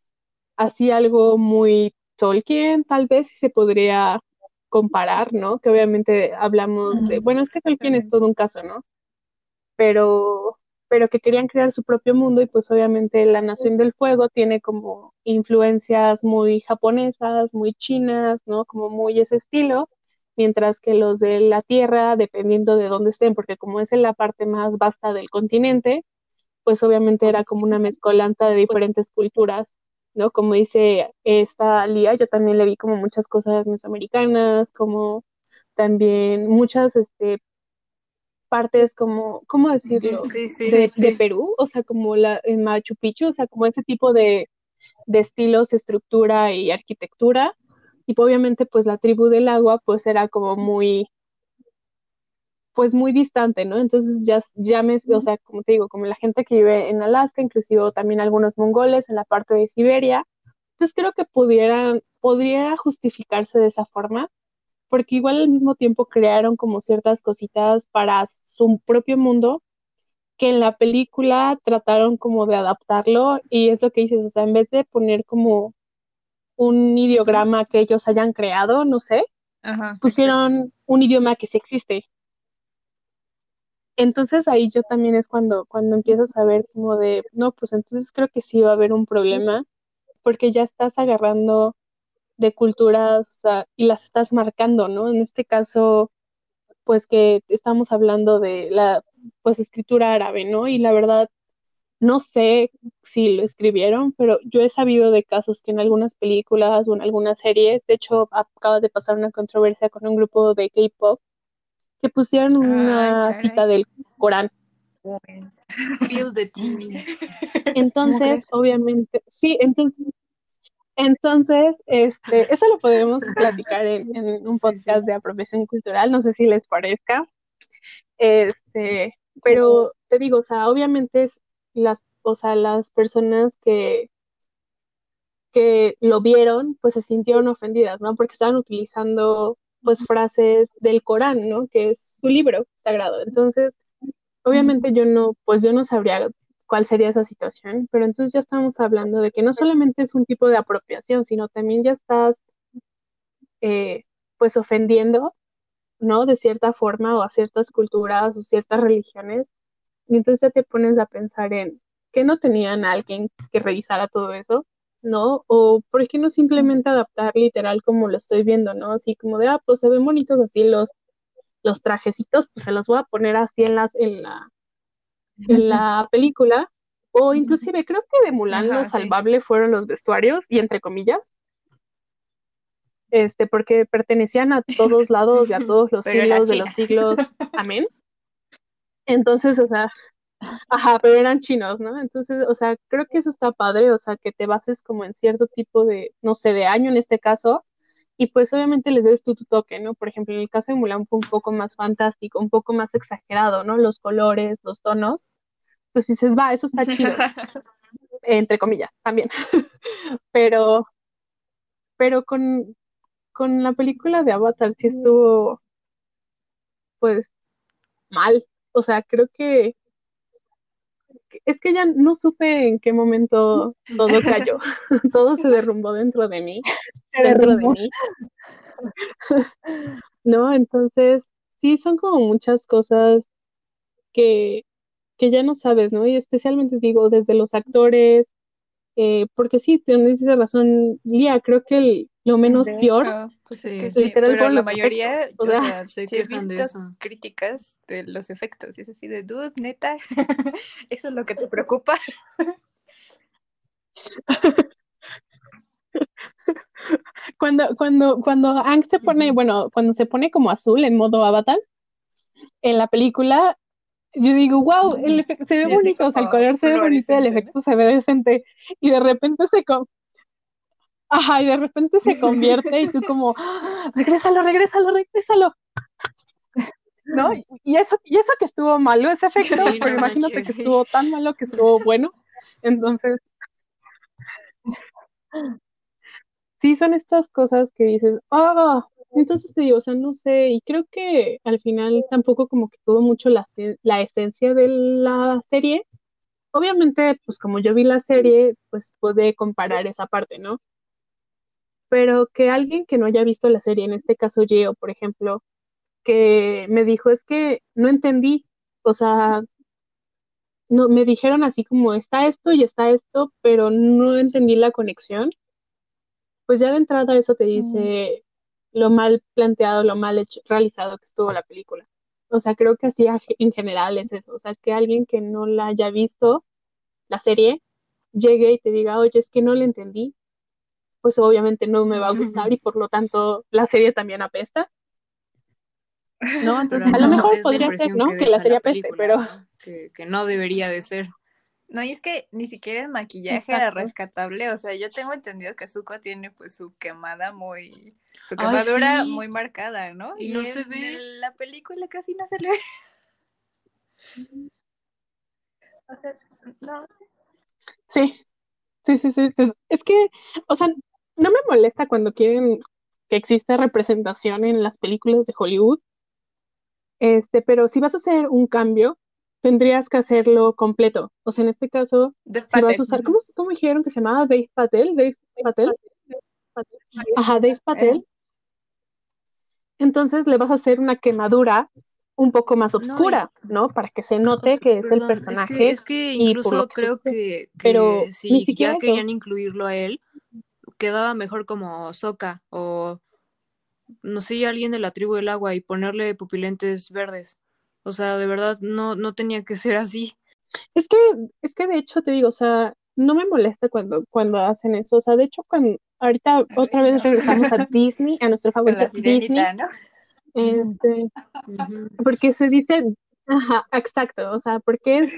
así algo muy Tolkien, tal vez si se podría comparar, ¿no? Que obviamente hablamos de, bueno, es que Tolkien es todo un caso, ¿no? Pero, pero que querían crear su propio mundo y pues obviamente la Nación del Fuego tiene como influencias muy japonesas, muy chinas, ¿no? Como muy ese estilo, mientras que los de la Tierra, dependiendo de dónde estén, porque como es en la parte más vasta del continente, pues obviamente era como una mezcolanza de diferentes culturas, ¿no? Como dice esta Lía, yo también le vi como muchas cosas mesoamericanas, como también muchas este, partes como, ¿cómo decirlo? Sí, sí, de, sí. de Perú, o sea, como la en Machu Picchu, o sea, como ese tipo de, de estilos, estructura y arquitectura. Y obviamente, pues la tribu del agua, pues era como muy, pues muy distante, ¿no? Entonces ya, ya me, o sea, como te digo, como la gente que vive en Alaska, inclusive también algunos mongoles en la parte de Siberia. Entonces creo que pudieran, podría justificarse de esa forma, porque igual al mismo tiempo crearon como ciertas cositas para su propio mundo que en la película trataron como de adaptarlo y es lo que dices, o sea, en vez de poner como un ideograma que ellos hayan creado, no sé, Ajá, pusieron un idioma que sí existe. Entonces ahí yo también es cuando, cuando empiezas a ver como de, no, pues entonces creo que sí va a haber un problema, porque ya estás agarrando de culturas, o sea, y las estás marcando, ¿no? En este caso, pues que estamos hablando de la, pues escritura árabe, ¿no? Y la verdad, no sé si lo escribieron, pero yo he sabido de casos que en algunas películas o en algunas series, de hecho, acaba de pasar una controversia con un grupo de K-pop que pusieron una Ay, cita del Corán. Bueno. Spill the tea. Entonces, obviamente, sí, entonces, entonces, este, eso lo podemos platicar en, en un Sí, podcast de apropiación cultural, no sé si les parezca. Este, pero te digo, o sea, obviamente es las, o sea, las personas que, que lo vieron, pues se sintieron ofendidas, ¿no? Porque estaban utilizando, pues, frases del Corán, ¿no? Que es su libro sagrado. Entonces, obviamente yo no, pues yo no sabría cuál sería esa situación, pero entonces ya estamos hablando de que no solamente es un tipo de apropiación, sino también ya estás, eh, pues, ofendiendo, ¿no? De cierta forma o a ciertas culturas o ciertas religiones. Y entonces ya te pones a pensar en que no tenían a alguien que revisara todo eso, ¿no? O por qué no simplemente adaptar literal como lo estoy viendo, ¿no? Así como de, ah, pues se ven bonitos así los, los trajecitos, pues se los voy a poner así en las, en la, en la película. O inclusive creo que de Mulan Ajá, lo sí. salvable fueron los vestuarios, y entre comillas, este, porque pertenecían a todos lados y a todos los Pero siglos de los siglos, amén. Entonces, o sea, ajá, pero eran chinos, ¿no? Entonces, o sea, creo que eso está padre, o sea, que te bases como en cierto tipo de, no sé, de año en este caso, y pues obviamente les des tú tu toque, ¿no? Por ejemplo, en el caso de Mulan fue un poco más fantástico, un poco más exagerado, ¿no? Los colores, los tonos. Entonces dices, va, eso está chido, entre comillas, también. Pero, pero con, con la película de Avatar sí estuvo, pues, mal. O sea, creo que es que ya no supe en qué momento todo cayó, todo se derrumbó dentro de mí, Se dentro de derrumbó. mí, ¿no? Entonces, sí, son como muchas cosas que, que ya no sabes, ¿no? Y especialmente digo, desde los actores, eh, porque sí, tienes razón, Lía, creo que el- lo menos De peor, hecho, pues es Sí. que sí, literal, pero fueron la mayoría, efectos. O sea, sea, Se sí he de visto eso. críticas de los efectos y es así de, dude, neta, eso es lo que te preocupa. cuando, cuando, cuando Aang se pone, bueno, cuando se pone como azul en modo Avatar, en la película, yo digo, wow, el efecto se ve Sí, bonito, o sea, el color se ve bonito, el efecto se ve decente, y de repente se, ajá, y de repente se convierte y tú como, "Ah, regrésalo, regrésalo, regrésalo, ¿no? Y- eso, y eso que estuvo malo ese efecto, Sí, pero no imagínate manches, que sí. estuvo tan malo que estuvo bueno, entonces, sí son estas cosas que dices, oh, entonces te digo, o sea, no sé, y creo que al final tampoco como que tuvo mucho la, la esencia de la serie. Obviamente, pues como yo vi la serie, pues pude comparar esa parte, ¿no? Pero que alguien que no haya visto la serie, en este caso Gio, por ejemplo, que me dijo, es que no entendí, o sea, no, me dijeron así como está esto y está esto, pero no entendí la conexión. Pues ya de entrada eso te dice lo mal planteado, lo mal hecho, realizado que estuvo la película. O sea, creo que así en general es eso. O sea, que alguien que no la haya visto, la serie, llegue y te diga, oye, es que no la entendí, pues obviamente no me va a gustar y por lo tanto la serie también apesta. ¿No? Entonces, Pero a lo mejor podría ser, ¿no? que Que la serie la apeste, pero que no debería de ser. No, y es que ni siquiera el maquillaje era rescatable. O sea, yo tengo entendido que Zuko tiene pues su quemada muy, su Ay, quemadura sí. muy marcada, ¿no? Y no se en ve. la película casi no se le ve. O sea, no. sí, sí, sí, sí. sí. Es que, o sea, no me molesta cuando quieren que exista representación en las películas de Hollywood, este, pero si vas a hacer un cambio, tendrías que hacerlo completo. O sea, en este caso, si vas a usar, ¿cómo, cómo dijeron que se llamaba? Dave Patel, Dave Patel. Ajá, Dave Patel. Entonces le vas a hacer una quemadura un poco más oscura, ¿no? Para que se O note sea, que es el personaje. Es que, es que y por lo incluso que creo que, que pero ni si siquiera ya querían incluirlo a él, quedaba mejor como Soca o no sé, alguien de la tribu del agua y ponerle pupilentes verdes. O sea, de verdad no, no tenía que ser así. Es que, es que de hecho te digo, o sea, no me molesta cuando, cuando hacen eso. O sea, de hecho, cuando ahorita otra vez regresamos a Disney, a nuestro Con favorito la Disney, ¿no? este, porque se dice, Ajá, exacto, o sea, porque es,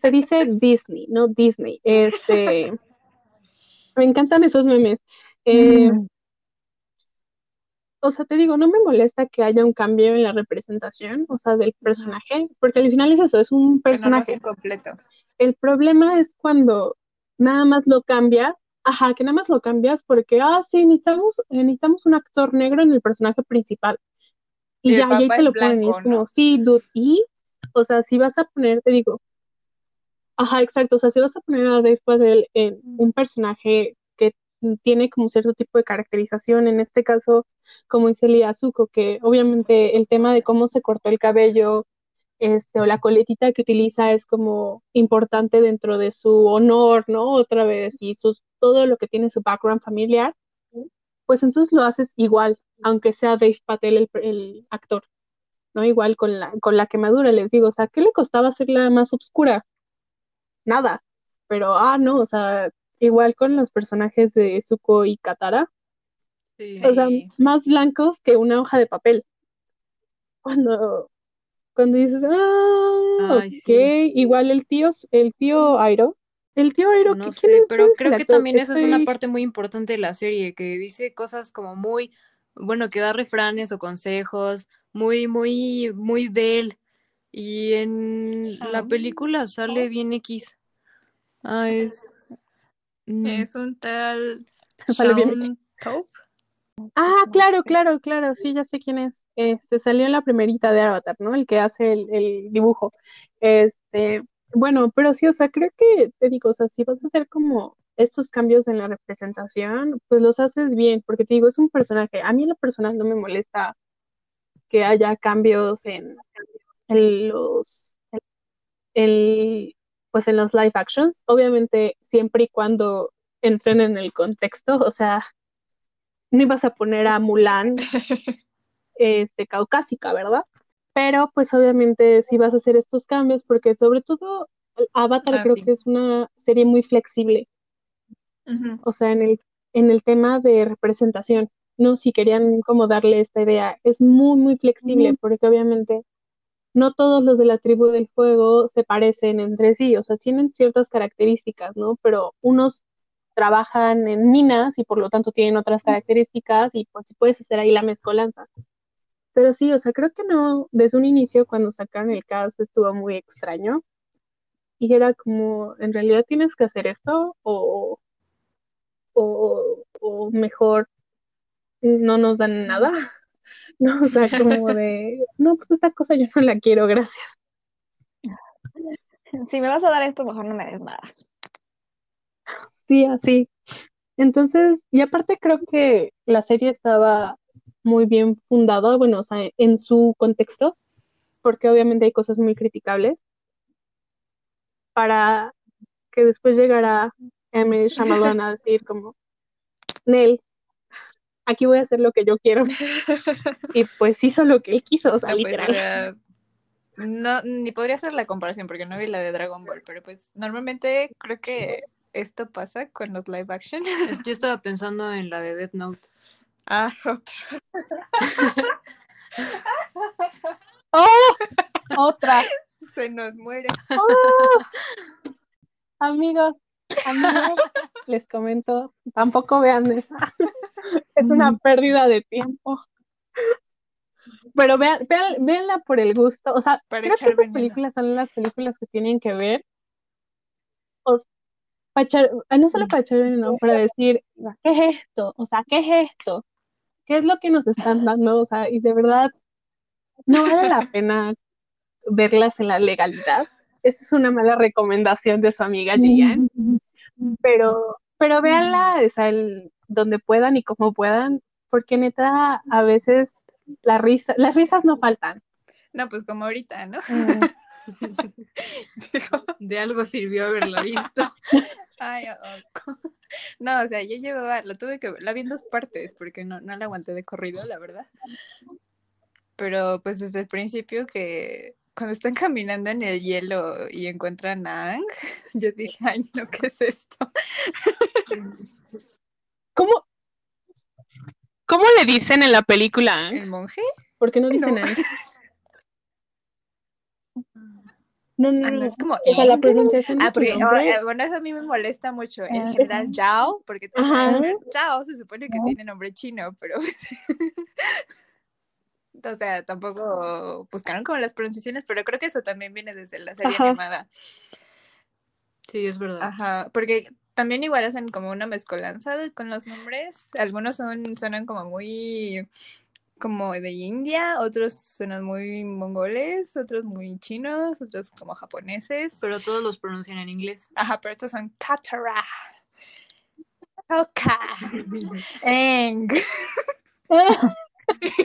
se dice Disney, no Disney. Este, me encantan esos memes. Eh, o sea, te digo, no me molesta que haya un cambio en la representación, o sea, del personaje, porque al final es eso, es un personaje. completo. El problema es cuando nada más lo cambias, ajá, que nada más lo cambias porque, ah, sí, necesitamos, necesitamos un actor negro en el personaje principal. Y, ya, ahí te lo ponen, y es como, sí, dude, y, o sea, si vas a poner, te digo, ajá, exacto, o sea, si vas a poner a Dave Patel en un personaje tiene como cierto tipo de caracterización, en este caso, como dice Azuko, que obviamente el tema de cómo se cortó el cabello, este, o la coletita que utiliza es como importante dentro de su honor, ¿no? Otra vez, y sus, todo lo que tiene su background familiar, pues entonces lo haces igual, aunque sea Dave Patel el, actor, ¿no? Igual con la, con la quemadura, les digo, o sea, ¿qué le costaba hacerla más oscura? Nada, pero, ah, no, o sea, igual con los personajes de Zuko y Katara, o sea, más blancos que una hoja de papel. Cuando, cuando dices, ah, ok, igual el tío, el tío Airo, el tío Airo, no sé, pero creo que también eso es una parte muy importante de la serie, que dice cosas como muy, bueno, que da refranes o consejos, muy, muy, muy de él. Y en la película sale bien X. Ah, es. Mm. Es un tal. Ah, claro, claro, claro, sí, ya sé quién es. Eh, se salió en la primerita de Avatar, ¿no? El que hace el, dibujo. Este, bueno, pero sí, o sea, creo que, te digo, o sea, si vas a hacer como estos cambios en la representación, pues los haces bien, porque te digo, es un personaje. A mí en lo personal no me molesta que haya cambios en, en los, el, pues en los live actions, obviamente siempre y cuando entren en el contexto, o sea, no ibas a poner a Mulan este, caucásica, ¿verdad? Pero pues obviamente sí vas a hacer estos cambios porque sobre todo Avatar ah, creo que es una serie muy flexible. O sea, en el, en el tema de representación, ¿no? Si querían como darle esta idea, es muy, muy flexible porque obviamente no todos los de la tribu del fuego se parecen entre sí, o sea, tienen ciertas características, ¿no? Pero unos trabajan en minas y por lo tanto tienen otras características y pues puedes hacer ahí la mezcolanza. Pero sí, o sea, creo que no, desde un inicio cuando sacaron el cast estuvo muy extraño y era como, en realidad tienes que hacer esto o, o, o mejor no nos dan nada. No, o sea, como de, no, pues esta cosa yo no la quiero, gracias. Si me vas a dar esto, mejor no me des nada. Sí, así. Entonces, y aparte creo que la serie estaba muy bien fundada, bueno, o sea, en su contexto, porque obviamente hay cosas muy criticables, para que después llegara Emily Shyamalan a decir como, Nel, aquí voy a hacer lo que yo quiero. y pues hizo lo que él quiso, o sea, pues, literal. no, ni podría hacer la comparación porque no vi la de Dragon Ball, pero pues normalmente creo que esto pasa con los live action. Yo estaba pensando en la de Death Note. Ah, otra. ¡Oh! Otra. Se nos muere. ¡Oh! Amigos, amigos, les comento, tampoco vean eso. es una pérdida de tiempo. Pero vean, vean, véanla por el gusto. O sea, creo que estas películas son las películas que tienen que ver. O, no solo para echar veneno, para decir, ¿qué es esto? O sea, ¿qué es esto? ¿Qué es lo que nos están dando? O sea, y de verdad, no vale la pena verlas en la legalidad. Esa es una mala recomendación de su amiga Gian. Pero, pero véanla, o el, donde puedan y como puedan, porque neta, a veces la risa, las risas no faltan. No, pues como ahorita, ¿no? Mm. de algo sirvió haberla visto. Ay, no, o sea, yo llevaba, la tuve que, la vi en dos partes porque no, no la aguanté de corrido, la verdad. Pero pues desde el principio que cuando están caminando en el hielo y encuentran a Ang, yo dije, ay, no, ¿qué es esto? ¿Cómo? ¿Cómo le dicen en la película? ¿El monje? ¿Por qué no dicen Ang? No, no, Ah, no. no, es como O sea, la pronunciación Ah, porque, oh, eh, bueno, eso a mí me molesta mucho. En Ah. general, Yao, porque Ajá. Yao se supone que tiene nombre chino, pero. o sea, tampoco buscaron como las pronunciaciones, pero creo que eso también viene desde la serie Ajá. animada. Sí, es verdad. Ajá, porque también igual hacen como una mezcolanza de- con los nombres. Algunos son, suenan como muy como de India, otros suenan muy mongoles, otros muy chinos, otros como japoneses. Pero todos los pronuncian en inglés. Ajá, pero estos son Katara. Toka. Eng.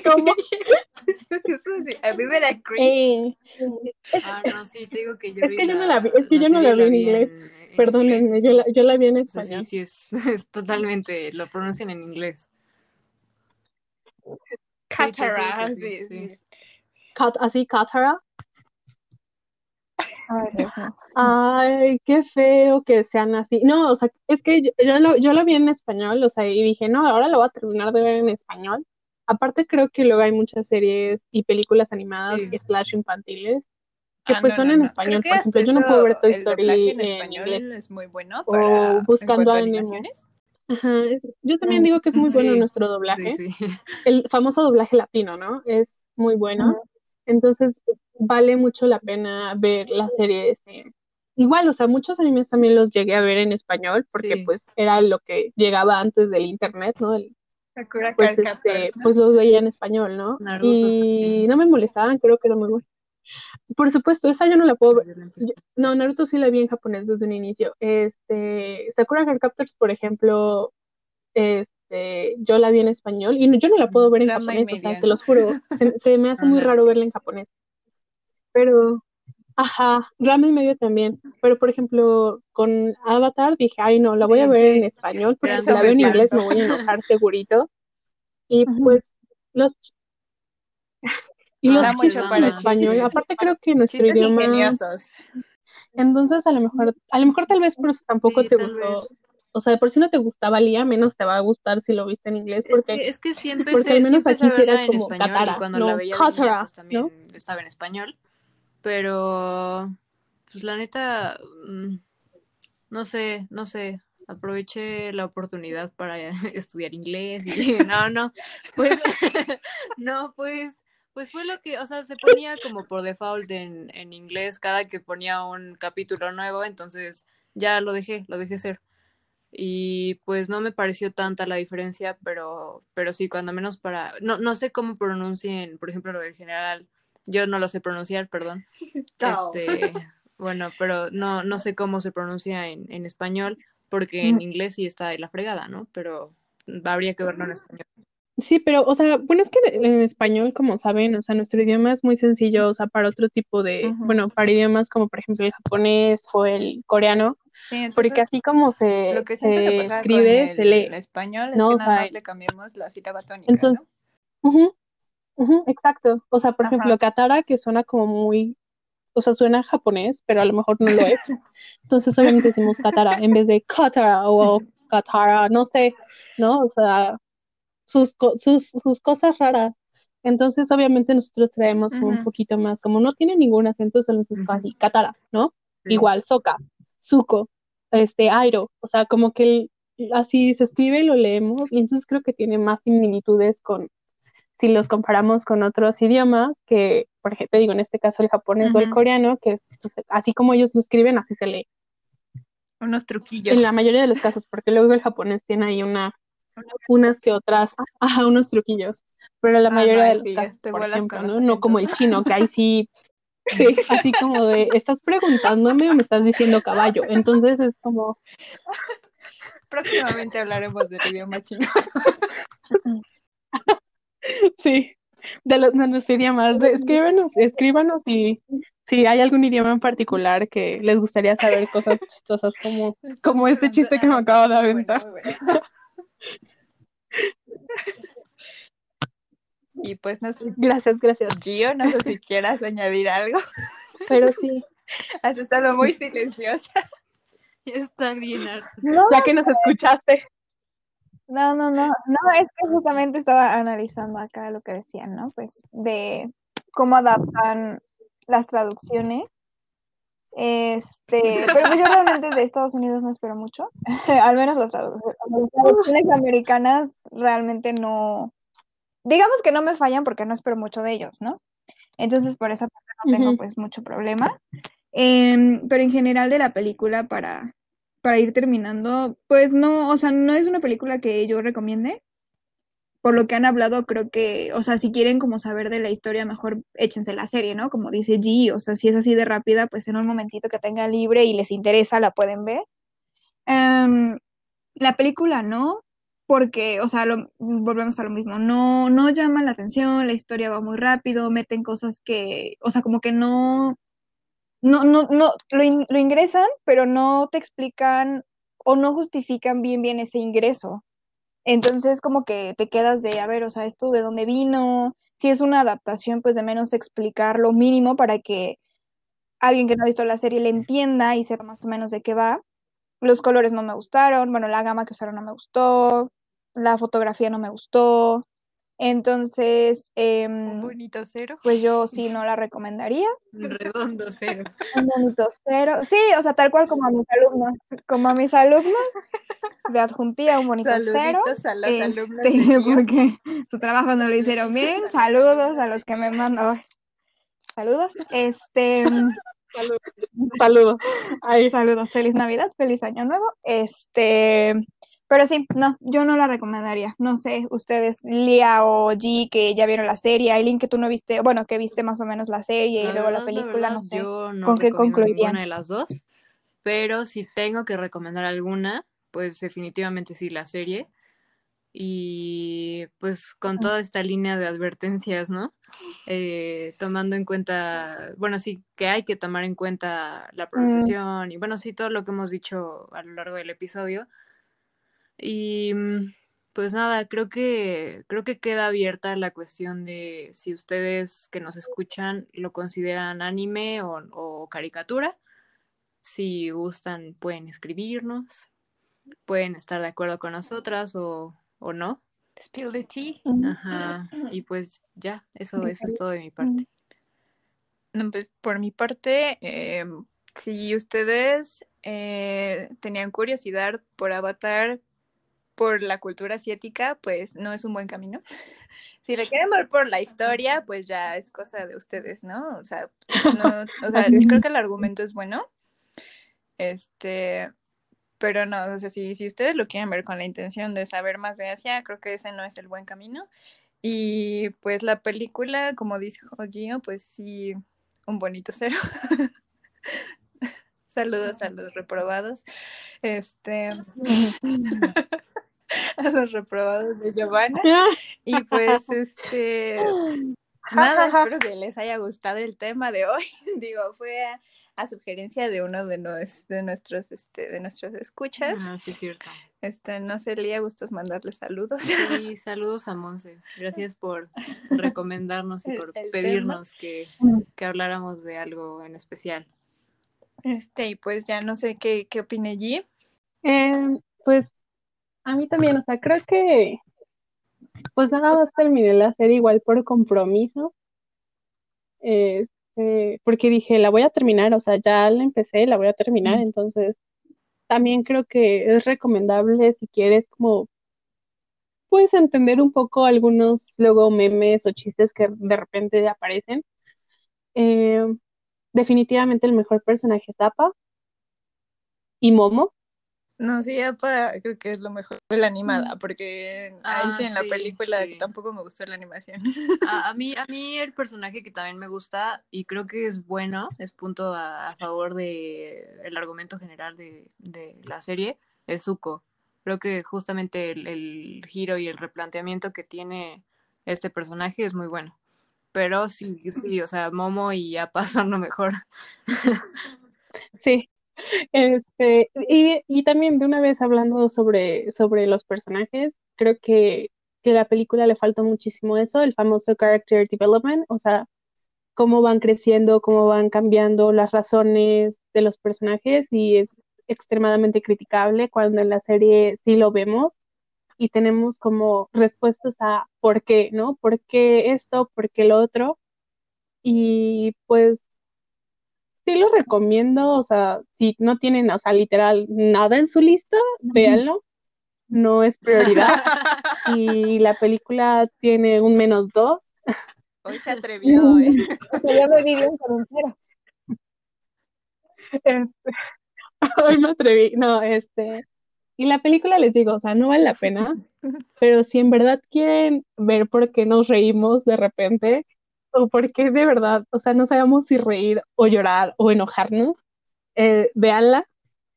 ¿Cómo? A mí me da cringe. Eh, Ah, no, sí, te digo que yo Es vi que yo no la vi- es que yo no la vi en inglés. en- en perdónenme, inglés, yo la, yo la vi en español. sí, sí, es, es totalmente, lo pronuncian en inglés. Katara, que sí, sí, sí. sí. Cat- así, Katara. Ay. Ay, qué feo que sean así. No, o sea, es que yo, yo lo, yo lo vi en español, o sea, y dije, no, ahora lo voy a terminar de ver en español. Aparte, creo que luego hay muchas series y películas animadas Sí. slash infantiles que Ah, pues no, son no, en no. español. Por ejemplo, yo no puedo ver Toy Story en en español inglés. es muy bueno O para Buscando a animaciones. Ajá, yo también digo que es muy bueno nuestro doblaje. sí. El famoso doblaje latino, ¿no? Es muy bueno. Entonces, vale mucho la pena ver las series. eh, Igual, o sea, muchos animes también los llegué a ver en español porque pues era lo que llegaba antes del internet, ¿no? El- Sakura pues este, pues los veía en español, ¿no? Naruto Y no me molestaban, creo que era muy bueno. Por supuesto, esa yo no la puedo ver. Yo yo- no, Naruto sí la vi en japonés desde un inicio. Este, Sakura Card Captors, por ejemplo, este, yo la vi en español y no- yo no la puedo ver en japonés, o sea, te los juro, se, se me hace muy raro verla en japonés. Pero, ajá, Rama y medio también. Pero, por ejemplo, con Avatar dije, ay, no, la voy a ver en español porque si la veo en inglés me voy a enojar segurito. Y pues, los... Y los Da mucho chistes en para español, chistes. aparte creo que nuestro Chistes idioma, ingeniosos. entonces a lo mejor, a lo mejor tal vez por eso tampoco Sí, te gustó, vez. o sea, por si no te gustaba Lía, menos te va a gustar si lo viste en inglés, Es porque que, es que sí empecé, porque al menos aquí sí era en como español Katara, y cuando no la veía de niña, Katara, pues también ¿no? estaba en español. Pero, pues la neta, mm, no sé, no sé, aproveché la oportunidad para estudiar inglés y no, no, pues, no, pues, pues fue lo que, o sea, se ponía como por default en, en inglés cada que ponía un capítulo nuevo, entonces ya lo dejé, lo dejé ser. Y pues no me pareció tanta la diferencia, pero, pero sí, cuando menos para, no, no sé cómo pronuncien, por ejemplo, lo del general, yo no lo sé pronunciar, perdón. Este, bueno, pero no, no sé cómo se pronuncia en, en español, porque en inglés sí está de la fregada, ¿no? Pero habría que verlo en español. Sí, pero, o sea, bueno, es que en español, como saben, o sea, nuestro idioma es muy sencillo, o sea, para otro tipo de, bueno, para idiomas como por ejemplo el japonés o el coreano, Sí, entonces, porque así como se, lo que se con escribe, el, se lee. español es ¿no? que O nada sea, más le cambiamos la sílaba tónica, entonces, ¿no? Exacto. O sea, por Ajá. ejemplo, Katara, que suena como muy, o sea, suena japonés, pero a lo mejor no lo es. Entonces, obviamente decimos Katara en vez de Katara o Katara, no sé, ¿no? O sea, sus, sus, sus cosas raras. Entonces, obviamente, nosotros traemos como un poquito más, como no tiene ningún acento, solo sus cosas, así, Katara, ¿no? Sí. Igual, Soka, Zuko, este, Airo, o sea, como que el- así se escribe y lo leemos, y entonces creo que tiene más similitudes con, si los comparamos con otros idiomas, que, por ejemplo, digo, en este caso el japonés o el coreano, que pues, así como ellos lo escriben, así se lee. Unos truquillos. En la mayoría de los casos, porque luego el japonés tiene ahí una, unas que otras, ajá, unos truquillos, pero la Ah, no, mayoría de los sí, casos, te por ejemplo, ¿no? como el chino, que ahí sí, sí, así como de, ¿estás preguntándome o me estás diciendo caballo? Entonces es como, Próximamente hablaremos del idioma chino. sí, de los, de los idiomas, de- escríbanos, escríbanos y si hay algún idioma en particular que les gustaría saber cosas chistosas como, como este chiste que me acabo de Muy bueno, aventar. muy bueno. Y pues no sé, Gracias, gracias. Gio, no sé si quieras añadir algo. Pero sí, Has estado muy silenciosa. Está bien harto. No, ya que nos escuchaste. No, no, no, no, es que justamente estaba analizando acá lo que decían, ¿no? Pues de cómo adaptan las traducciones Este, pero yo realmente de Estados Unidos no espero mucho. Al menos las traducciones americanas realmente no. Digamos que no me fallan porque no espero mucho de ellos, ¿no? Entonces por esa parte no tengo pues mucho problema. Em, pero en general de la película para, para ir terminando, pues no, o sea, no es una película que yo recomiende. Por lo que han hablado, creo que, o sea, si quieren como saber de la historia, mejor échense la serie, ¿no? Como dice G, o sea, si es así de rápida, pues en un momentito que tenga libre y les interesa, la pueden ver. Em, la película no, porque, o sea, volvemos a lo mismo, no, no llama la atención, la historia va muy rápido, meten cosas que, o sea, como que no, no, no, no, lo, lo ingresan, pero no te explican o no justifican bien bien ese ingreso. Entonces, como que te quedas de, a ver, o sea, esto de dónde vino, si es una adaptación, pues de menos explicar lo mínimo para que alguien que no ha visto la serie le entienda y sepa más o menos de qué va. Los colores no me gustaron, bueno, la gama que usaron no me gustó, la fotografía no me gustó. Entonces, un em, bonito cero. Pues yo sí no la recomendaría. Un redondo cero. Un bonito cero. Sí, o sea, tal cual como a mis alumnos, como a mis alumnos, de adjuntía un bonito Saluditos cero. a los alumnos. Sí, porque su trabajo no lo hicieron bien. Saludos a los que me mandan. Saludos. Este. Saludos. Saludos. Saludos. Feliz Navidad, feliz Año Nuevo. Este. Pero sí, no, yo no la recomendaría. No sé, ustedes, Lia o G, que ya vieron la serie, Aileen, que tú no viste, bueno, que viste más o menos la serie y luego la película, no sé. Yo no ¿Con qué concluirían? Ninguna de las dos, pero si tengo que recomendar alguna, pues definitivamente sí, la serie. Y pues con toda esta línea de advertencias, ¿no? Eh, tomando en cuenta, bueno, sí, que hay que tomar en cuenta la mm. pronunciación y bueno, sí, todo lo que hemos dicho a lo largo del episodio y mm, pues nada, creo que, creo que queda abierta la cuestión de si ustedes que nos escuchan lo consideran anime o, caricatura. Si gustan, pueden escribirnos, pueden estar de acuerdo con nosotras o, o no. Spill the tea. Ajá. Y pues ya, eso, eso es todo de mi parte. No, pues por mi parte, em, si ustedes eh, tenían curiosidad por Avatar, por la cultura asiática, pues no es un buen camino. si le quieren ver por la historia, pues ya es cosa de ustedes, ¿no? O sea, no, o sea creo que el argumento es bueno. Este, pero no, o sea, si, si ustedes lo quieren ver con la intención de saber más de Asia, creo que ese no es el buen camino. Y pues la película, como dijo Gio, pues sí, un bonito cero. Saludos a los reprobados. Este. a los reprobados de Giovanna. Y pues, este, nada, espero que les haya gustado el tema de hoy. Digo, fue a, sugerencia de uno de, de nuestros, este, de nuestros escuchas. Ah, sí, cierto. Este, no sé, Lía, gustos mandarle saludos. Sí, saludos a Monse. Gracias por recomendarnos y por pedirnos que, que, habláramos de algo en especial. Este, y pues ya no sé qué, qué opine allí. Eh, pues a mí también, o sea, creo que pues nada más terminé la serie igual por compromiso. Este, porque dije, la voy a terminar, o sea, ya la empecé, la voy a terminar, entonces también creo que es recomendable si quieres como puedes entender un poco algunos luego memes o chistes que de repente aparecen. Eh, definitivamente el mejor personaje es Zappa y Momo. No, sí, para, creo que es lo mejor de la animada, porque ahí sí en la película tampoco me gustó la animación. A, mí, a mí el personaje que también me gusta y creo que es bueno, es punto a, favor de el argumento general de, la serie, es Zuko. Creo que justamente el, giro y el replanteamiento que tiene este personaje es muy bueno. Pero sí, sí, o sea, Momo y Appa son lo mejor. Sí, este, y, y, también de una vez hablando sobre, sobre los personajes, creo que, que la película le falta muchísimo eso, el famoso character development, o sea, cómo van creciendo, cómo van cambiando las razones de los personajes y es extremadamente criticable cuando en la serie sí lo vemos y tenemos como respuestas a por qué, ¿no? ¿Por qué esto? ¿Por qué lo otro? Y pues sí lo recomiendo, o sea, si no tienen, o sea, literal, nada en su lista, véanlo, no es prioridad. y la película tiene un menos dos. Hoy se atrevió, ¿eh? ya me vi bien con un cero. Este, hoy me atreví, no, este, y la película les digo, o sea, no vale la pena, pero si en verdad quieren ver por qué nos reímos de repente, o por qué de verdad, o sea, no sabemos si reír o llorar o enojarnos, eh, véanla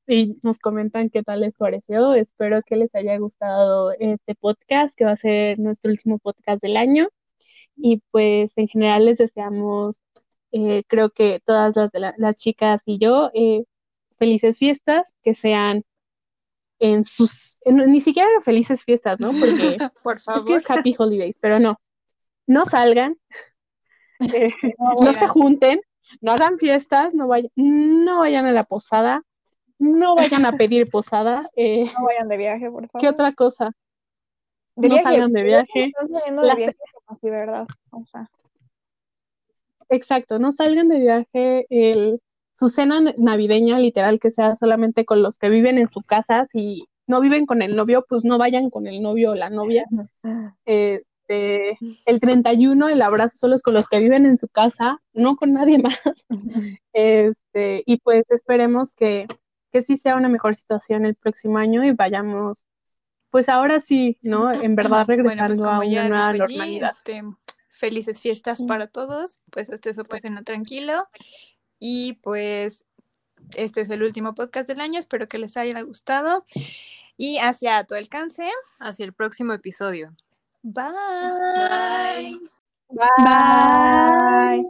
y nos comentan qué tal les pareció. Espero que les haya gustado este podcast, que va a ser nuestro último podcast del año. Y pues en general les deseamos, eh, creo que todas las, las chicas y yo, eh, felices fiestas, que sean en sus, ni siquiera felices fiestas, ¿no? Porque Por favor. es que es Happy Holidays, pero no, no salgan, eh, no se junten, no hagan fiestas, no vayan, no vayan a la posada, no vayan a pedir posada. eh, No vayan de viaje, por favor. ¿Qué otra cosa? De no viaje, salgan de viaje. Yendo de viaje ¿verdad? O sea, Exacto, no salgan de viaje. El, su cena navideña, literal, que sea solamente con los que viven en su casa. Si no viven con el novio, pues no vayan con el novio o la novia. Este, el 31, el abrazo solo es con los que viven en su casa, no con nadie más. Este, y pues esperemos que, que sí sea una mejor situación el próximo año y vayamos, pues ahora sí, ¿no? En verdad Bueno, regresando pues a una nueva normalidad. este, felices fiestas para todos, pues este eso pasen tranquilo y pues este es el último podcast del año, espero que les haya gustado y hacia tu alcance, Hacia el próximo episodio. Bye. Bye. Bye. Bye.